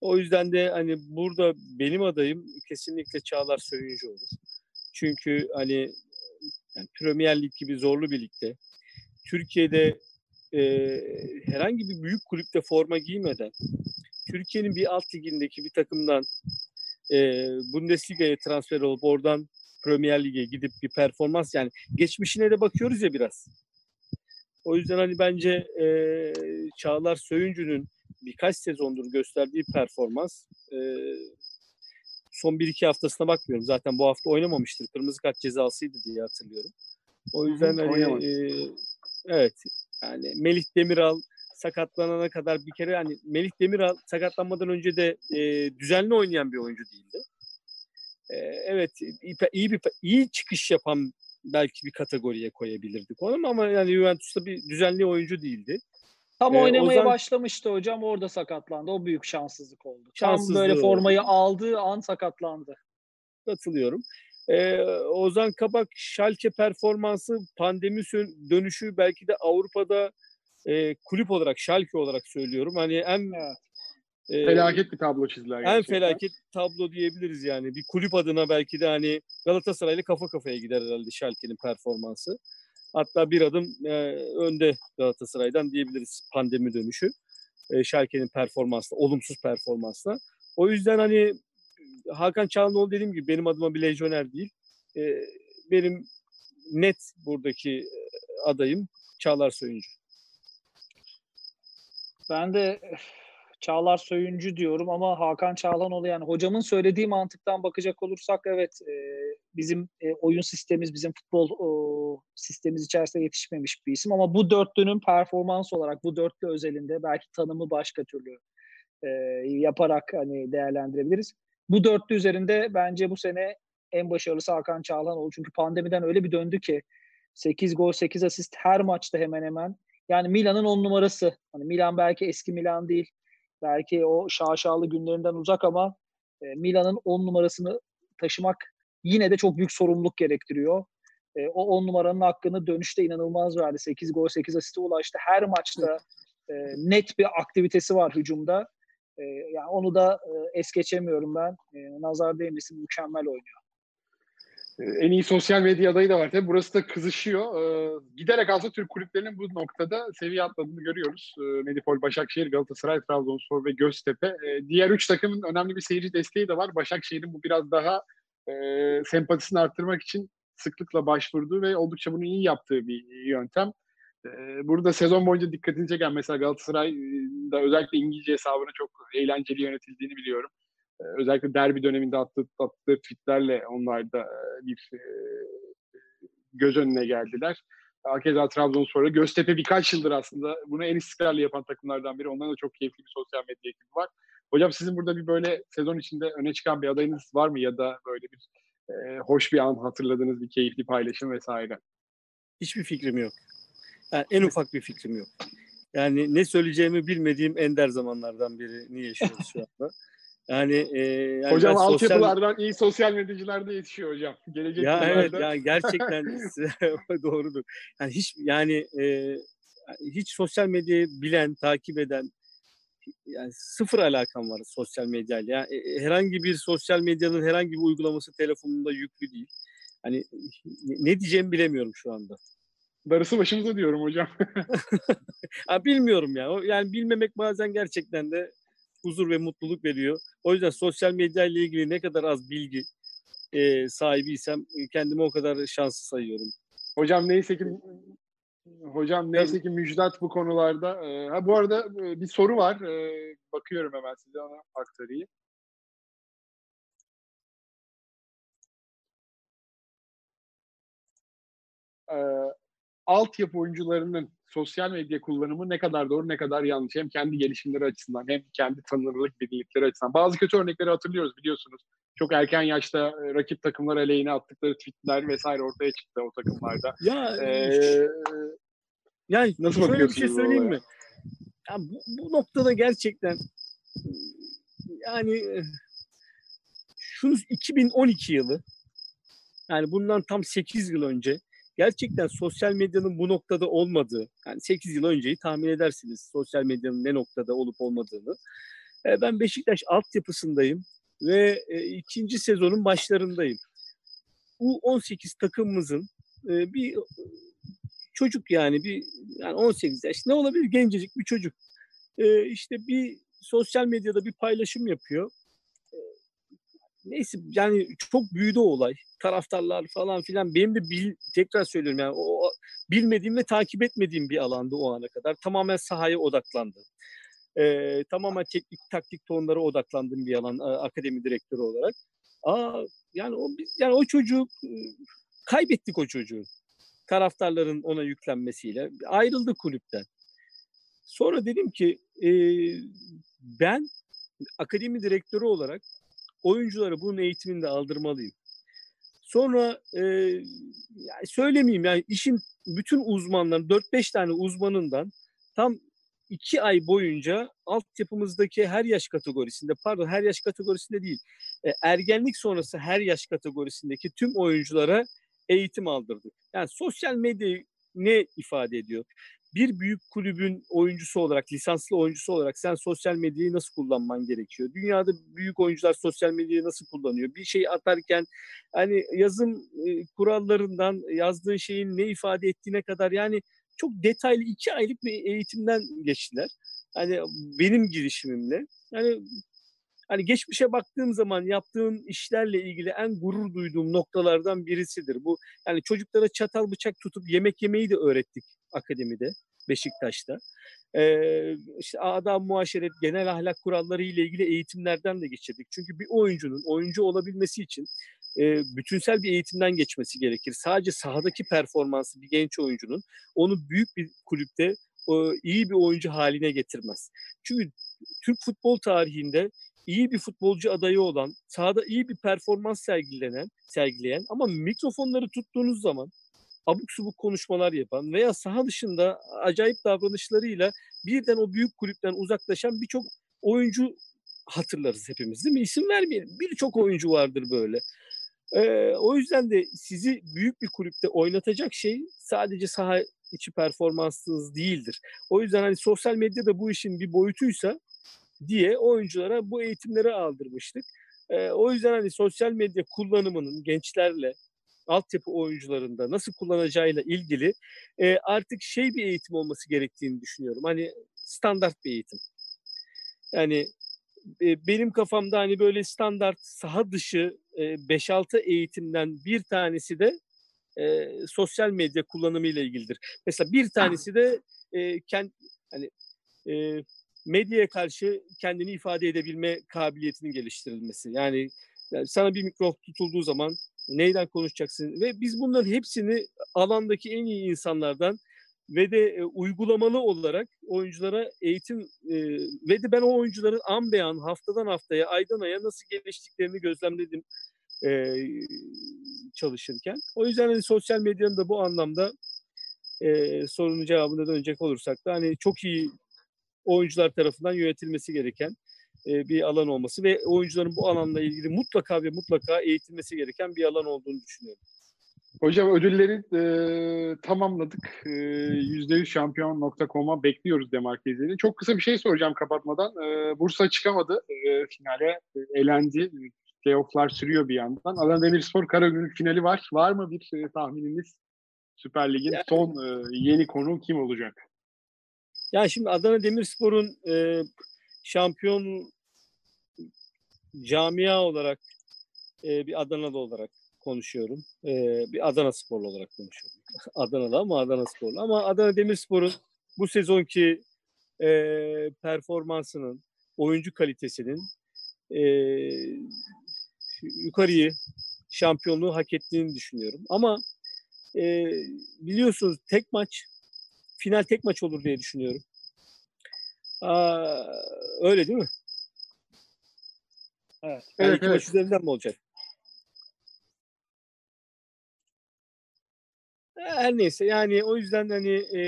O yüzden de hani burada benim adayım kesinlikle Çağlar Söyüncü olur. Çünkü hani yani Premier Lig gibi zorlu bir ligde Türkiye'de e, herhangi bir büyük kulüpte forma giymeden Türkiye'nin bir alt ligindeki bir takımdan e, Bundesliga'ya transfer olup oradan Premier Lig'e gidip bir performans yani geçmişine de bakıyoruz ya biraz. O yüzden hani bence e, Çağlar Söyüncü'nün birkaç sezondur gösterdiği performans e, son bir iki haftasına bakmıyorum. Zaten bu hafta oynamamıştır. Kırmızı kart cezasıydı diye hatırlıyorum. O yüzden hani e, evet yani Melih Demiral sakatlanana kadar bir kere hani Melih Demiral sakatlanmadan önce de e, düzenli oynayan bir oyuncu değildi. E, evet iyi bir iyi çıkış yapan belki bir kategoriye koyabilirdik onu ama yani Juventus'ta bir düzenli oyuncu değildi. Tam ee, oynamaya Ozan... başlamıştı hocam orada sakatlandı. O büyük şanssızlık oldu. Şanssızlığı Tam böyle formayı oldu. aldığı an sakatlandı. Katılıyorum. Ee, Ozan Kabak Schalke performansı pandemi dönüşü belki de Avrupa'da e, kulüp olarak Schalke olarak söylüyorum. Hani en evet. E, felaket bir tablo çizdiler. En felaket tablo diyebiliriz yani. Bir kulüp adına belki de hani Galatasaray'la kafa kafaya gider herhalde Schalke'nin performansı. Hatta bir adım e, önde Galatasaray'dan diyebiliriz pandemi dönüşü. E, Schalke'nin performansla, olumsuz performansla. O yüzden hani Hakan Çalhanoğlu dediğim gibi benim adıma bir lejyoner değil. E, benim net buradaki adayım Çağlar Söyüncü. Ben de Çağlar Söyüncü diyorum ama Hakan Çağlanoğlu yani hocamın söylediği mantıktan bakacak olursak evet e, bizim e, oyun sistemimiz, bizim futbol o, sistemimiz içerisinde yetişmemiş bir isim ama bu dörtlünün performans olarak bu dörtlü özelinde belki tanımı başka türlü e, yaparak hani değerlendirebiliriz. Bu dörtlü üzerinde bence bu sene en başarılısı Hakan Çağlanoğlu çünkü pandemiden öyle bir döndü ki 8 gol 8 asist her maçta hemen hemen yani Milan'ın on numarası. Hani Milan belki eski Milan değil. Belki o şaşalı günlerinden uzak ama e, Milan'ın on numarasını taşımak yine de çok büyük sorumluluk gerektiriyor. E, o on numaranın hakkını dönüşte inanılmaz verdi. 8 gol 8 asiste ulaştı. Her maçta e, net bir aktivitesi var hücumda. E, yani onu da e, es geçemiyorum ben. E, nazar değmesin mükemmel oynuyor. En iyi sosyal medya adayı da var tabii. Burası da kızışıyor. Ee, giderek aslında Türk kulüplerinin bu noktada seviye atladığını görüyoruz. Ee, Medipol, Başakşehir, Galatasaray, Trabzonspor ve Göztepe. Ee, diğer üç takımın önemli bir seyirci desteği de var. Başakşehir'in bu biraz daha e, sempatisini arttırmak için sıklıkla başvurduğu ve oldukça bunu iyi yaptığı bir yöntem. Burada sezon boyunca dikkatini çeken mesela Galatasaray'da özellikle İngilizce hesabını çok eğlenceli yönetildiğini biliyorum. Ee, özellikle derbi döneminde attığı, attığı tweetlerle onlarda e, bir e, göz önüne geldiler. Hakeza Trabzonspor'a. Göztepe birkaç yıldır aslında bunu en istikrarlı yapan takımlardan biri. Onların da çok keyifli bir sosyal medya ekibi var. Hocam sizin burada bir böyle sezon içinde öne çıkan bir adayınız var mı ya da böyle bir e, hoş bir an hatırladığınız bir keyifli paylaşım vesaire? Hiçbir fikrim yok. Yani en ufak bir fikrim yok. Yani ne söyleyeceğimi bilmediğim ender zamanlardan birini yaşıyoruz şu anda. Yani, e, yani hocam altyapılardan sosyal... iyi sosyal medyacılar da yetişiyor hocam. Gelecek ya evet ya gerçekten doğrudur. Yani hiç yani e, hiç sosyal medyayı bilen, takip eden yani sıfır alakam var sosyal medyayla. Yani e, herhangi bir sosyal medyanın herhangi bir uygulaması telefonunda yüklü değil. Hani ne diyeceğimi bilemiyorum şu anda. Darısı başımıza diyorum hocam. ha, bilmiyorum ya. Yani bilmemek bazen gerçekten de huzur ve mutluluk veriyor. O yüzden sosyal medya ile ilgili ne kadar az bilgi e, sahibiysem kendimi o kadar şanslı sayıyorum. Hocam neyse ki hocam neyse ki müjdat bu konularda. ha bu arada bir soru var. bakıyorum hemen size ona aktarayım. altyapı oyuncularının sosyal medya kullanımı ne kadar doğru ne kadar yanlış. Hem kendi gelişimleri açısından hem kendi tanınırlık bilinlikleri açısından. Bazı kötü örnekleri hatırlıyoruz biliyorsunuz. Çok erken yaşta e, rakip takımlar aleyhine attıkları tweetler vesaire ortaya çıktı o takımlarda. Ya ee, yani nasıl şöyle bir şey söyleyeyim mi? Ya bu, bu noktada gerçekten yani şunu 2012 yılı yani bundan tam 8 yıl önce gerçekten sosyal medyanın bu noktada olmadığı, yani 8 yıl önceyi tahmin edersiniz sosyal medyanın ne noktada olup olmadığını. E, ben Beşiktaş altyapısındayım ve e, ikinci sezonun başlarındayım. Bu 18 takımımızın e, bir çocuk yani bir yani 18 yaş ne olabilir gencecik bir çocuk. işte bir sosyal medyada bir paylaşım yapıyor neyse yani çok büyüdü olay. Taraftarlar falan filan. Benim de bil, tekrar söylüyorum yani o bilmediğim ve takip etmediğim bir alandı o ana kadar. Tamamen sahaya odaklandı. Ee, tamamen teknik taktik tonlara odaklandığım bir alan akademi direktörü olarak. Aa, yani o yani o çocuğu kaybettik o çocuğu. Taraftarların ona yüklenmesiyle ayrıldı kulüpten. Sonra dedim ki e, ben akademi direktörü olarak oyunculara bunun eğitimini de aldırmalıyım. Sonra e, yani söylemeyeyim yani işin bütün uzmanların 4-5 tane uzmanından tam iki ay boyunca altyapımızdaki her yaş kategorisinde pardon her yaş kategorisinde değil e, ergenlik sonrası her yaş kategorisindeki tüm oyunculara eğitim aldırdık. Yani sosyal medya ne ifade ediyor? Bir büyük kulübün oyuncusu olarak, lisanslı oyuncusu olarak sen sosyal medyayı nasıl kullanman gerekiyor? Dünyada büyük oyuncular sosyal medyayı nasıl kullanıyor? Bir şey atarken hani yazım e, kurallarından yazdığın şeyin ne ifade ettiğine kadar yani çok detaylı iki aylık bir eğitimden geçtiler. Hani benim girişimimle. Yani hani geçmişe baktığım zaman yaptığım işlerle ilgili en gurur duyduğum noktalardan birisidir. Bu yani çocuklara çatal bıçak tutup yemek yemeyi de öğrettik akademide, Beşiktaş'ta. Ee, işte adam muaşeret, genel ahlak kuralları ile ilgili eğitimlerden de geçirdik. Çünkü bir oyuncunun oyuncu olabilmesi için e, bütünsel bir eğitimden geçmesi gerekir. Sadece sahadaki performansı bir genç oyuncunun onu büyük bir kulüpte o, iyi bir oyuncu haline getirmez. Çünkü Türk futbol tarihinde iyi bir futbolcu adayı olan, sahada iyi bir performans sergilenen, sergileyen ama mikrofonları tuttuğunuz zaman abuk subuk konuşmalar yapan veya saha dışında acayip davranışlarıyla birden o büyük kulüpten uzaklaşan birçok oyuncu hatırlarız hepimiz değil mi? İsim vermeyelim. Birçok oyuncu vardır böyle. Ee, o yüzden de sizi büyük bir kulüpte oynatacak şey sadece saha içi performanssız değildir. O yüzden hani sosyal medyada bu işin bir boyutuysa diye oyunculara bu eğitimleri aldırmıştık. Ee, o yüzden hani sosyal medya kullanımının gençlerle altyapı oyuncularında nasıl kullanacağıyla ilgili e, artık şey bir eğitim olması gerektiğini düşünüyorum. Hani standart bir eğitim. Yani e, benim kafamda hani böyle standart saha dışı e, 5-6 eğitimden bir tanesi de e, sosyal medya kullanımı ile ilgilidir. Mesela bir tanesi de e, kend, hani e, medyaya karşı kendini ifade edebilme kabiliyetinin geliştirilmesi. Yani, yani sana bir mikrofon tutulduğu zaman Neyden konuşacaksın? Ve biz bunların hepsini alandaki en iyi insanlardan ve de e, uygulamalı olarak oyunculara eğitim e, ve de ben o oyuncuların an be an haftadan haftaya aydan aya nasıl geliştiklerini gözlemledim e, çalışırken. O yüzden hani sosyal medyanın da bu anlamda e, sorunun cevabına dönecek olursak da hani çok iyi oyuncular tarafından yönetilmesi gereken e, bir alan olması ve oyuncuların bu alanla ilgili mutlaka ve mutlaka eğitilmesi gereken bir alan olduğunu düşünüyorum. Hocam ödülleri e, tamamladık. E, %100 şampiyon.com'a bekliyoruz demarkezleri. Çok kısa bir şey soracağım kapatmadan. E, Bursa çıkamadı. E, finale e, elendi. Playoff'lar sürüyor bir yandan. Adana Demirspor Karagümrük finali var. Var mı bir e, tahmininiz? Süper Lig'in yani, son e, yeni konu kim olacak? Yani şimdi Adana Demirspor'un e, şampiyon camia olarak e, bir Adanalı olarak konuşuyorum. E, bir Adana sporlu olarak konuşuyorum. Adana'da ama Adana sporlu. Ama Adana Demirspor'un bu sezonki e, performansının, oyuncu kalitesinin e, yukarıyı şampiyonluğu hak ettiğini düşünüyorum. Ama e, biliyorsunuz tek maç, final tek maç olur diye düşünüyorum. Aa, öyle değil mi? Evet. Yani evet, iki evet. maç üzerinden mi olacak? Her neyse yani o yüzden hani e,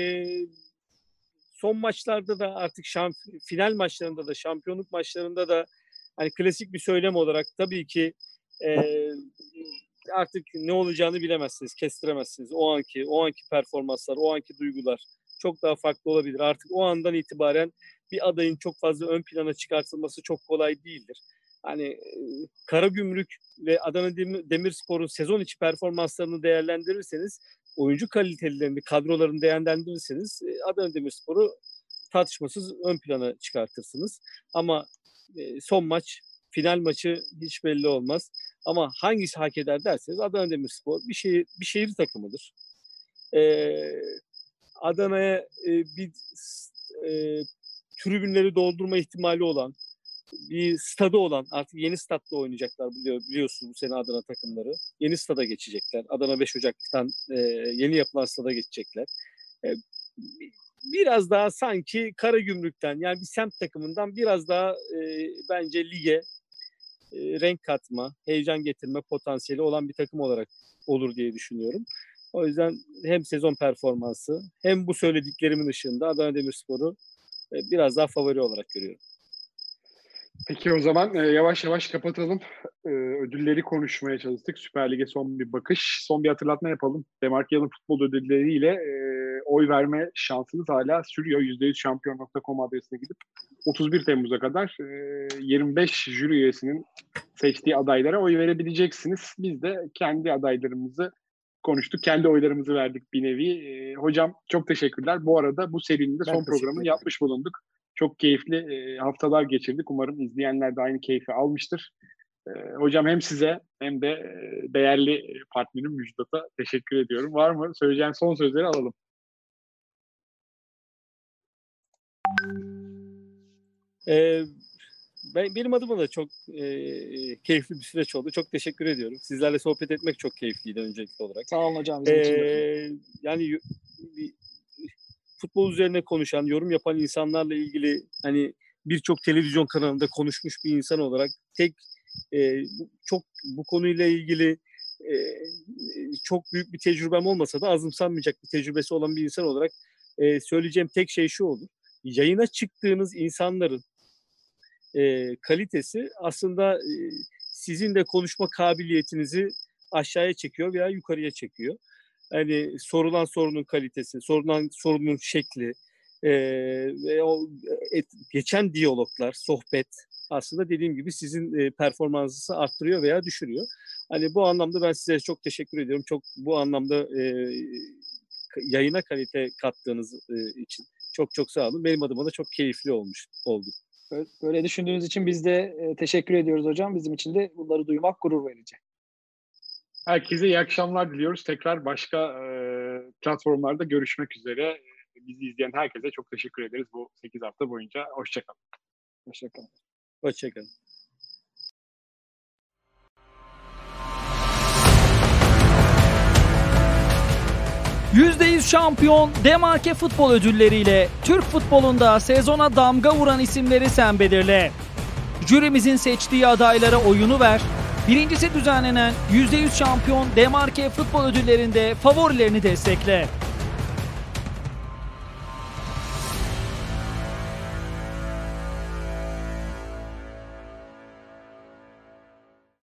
son maçlarda da artık şamp final maçlarında da şampiyonluk maçlarında da hani klasik bir söylem olarak tabii ki e, artık ne olacağını bilemezsiniz, kestiremezsiniz. O anki o anki performanslar, o anki duygular çok daha farklı olabilir. Artık o andan itibaren bir adayın çok fazla ön plana çıkartılması çok kolay değildir. Hani Kara Gümrük ve Adana Demirspor'un sezon içi performanslarını değerlendirirseniz, oyuncu kalitelerini, kadrolarını değerlendirirseniz Adana Demirspor'u tartışmasız ön plana çıkartırsınız. Ama son maç, final maçı hiç belli olmaz. Ama hangisi hak eder derseniz Adana Demirspor bir şehir, bir şehir takımıdır. Ee, Adana'ya e, bir e, tribünleri doldurma ihtimali olan, bir stadı olan, artık yeni statta oynayacaklar biliyor, biliyorsunuz bu sene Adana takımları. Yeni stada geçecekler. Adana 5 Ocak'tan e, yeni yapılan stada geçecekler. E, biraz daha sanki Karagümrük'ten yani bir semt takımından biraz daha e, bence lige e, renk katma, heyecan getirme potansiyeli olan bir takım olarak olur diye düşünüyorum. O yüzden hem sezon performansı hem bu söylediklerimin ışığında Adana Demirspor'u e, biraz daha favori olarak görüyorum. Peki o zaman e, yavaş yavaş kapatalım. E, ödülleri konuşmaya çalıştık. Süper Lig'e son bir bakış. Son bir hatırlatma yapalım. Demarkayalım futbol ödülleriyle e, oy verme şansınız hala sürüyor. %100şampiyon.com adresine gidip 31 Temmuz'a kadar e, 25 jüri üyesinin seçtiği adaylara oy verebileceksiniz. Biz de kendi adaylarımızı konuştuk. Kendi oylarımızı verdik bir nevi. E, hocam çok teşekkürler. Bu arada bu serinin de son programını yapmış bulunduk. Çok keyifli e, haftalar geçirdik. Umarım izleyenler de aynı keyfi almıştır. E, hocam hem size hem de e, değerli partnerim Müjdat'a teşekkür ediyorum. Var mı? Söyleyeceğim son sözleri alalım. Ee, ben, benim adıma da çok e, keyifli bir süreç oldu. Çok teşekkür ediyorum. Sizlerle sohbet etmek çok keyifliydi öncelikli olarak. Sağ olun hocam. Bizim ee, yani futbol üzerine konuşan, yorum yapan insanlarla ilgili hani birçok televizyon kanalında konuşmuş bir insan olarak tek e, çok bu konuyla ilgili e, çok büyük bir tecrübem olmasa da azımsanmayacak bir tecrübesi olan bir insan olarak e, söyleyeceğim tek şey şu olur. Yayına çıktığınız insanların e, kalitesi aslında e, sizin de konuşma kabiliyetinizi aşağıya çekiyor veya yukarıya çekiyor. Hani sorulan sorunun kalitesi, sorulan sorunun şekli e, ve o et, geçen diyaloglar, sohbet aslında dediğim gibi sizin e, performansınızı arttırıyor veya düşürüyor. Hani bu anlamda ben size çok teşekkür ediyorum. Çok bu anlamda e, yayına kalite kattığınız e, için çok çok sağ olun. Benim adıma da çok keyifli olmuş oldu. Böyle düşündüğünüz için biz de e, teşekkür ediyoruz hocam. Bizim için de bunları duymak gurur verici. Herkese iyi akşamlar diliyoruz. Tekrar başka e, platformlarda görüşmek üzere. Bizi izleyen herkese çok teşekkür ederiz bu 8 hafta boyunca. Hoşçakalın. Hoşçakalın. Hoşçakalın. %100 şampiyon Demarke Futbol Ödülleriyle Türk futbolunda sezona damga vuran isimleri sen belirle. Jürimizin seçtiği adaylara oyunu ver. Birincisi düzenlenen %100 şampiyon Demarke Futbol Ödülleri'nde favorilerini destekle.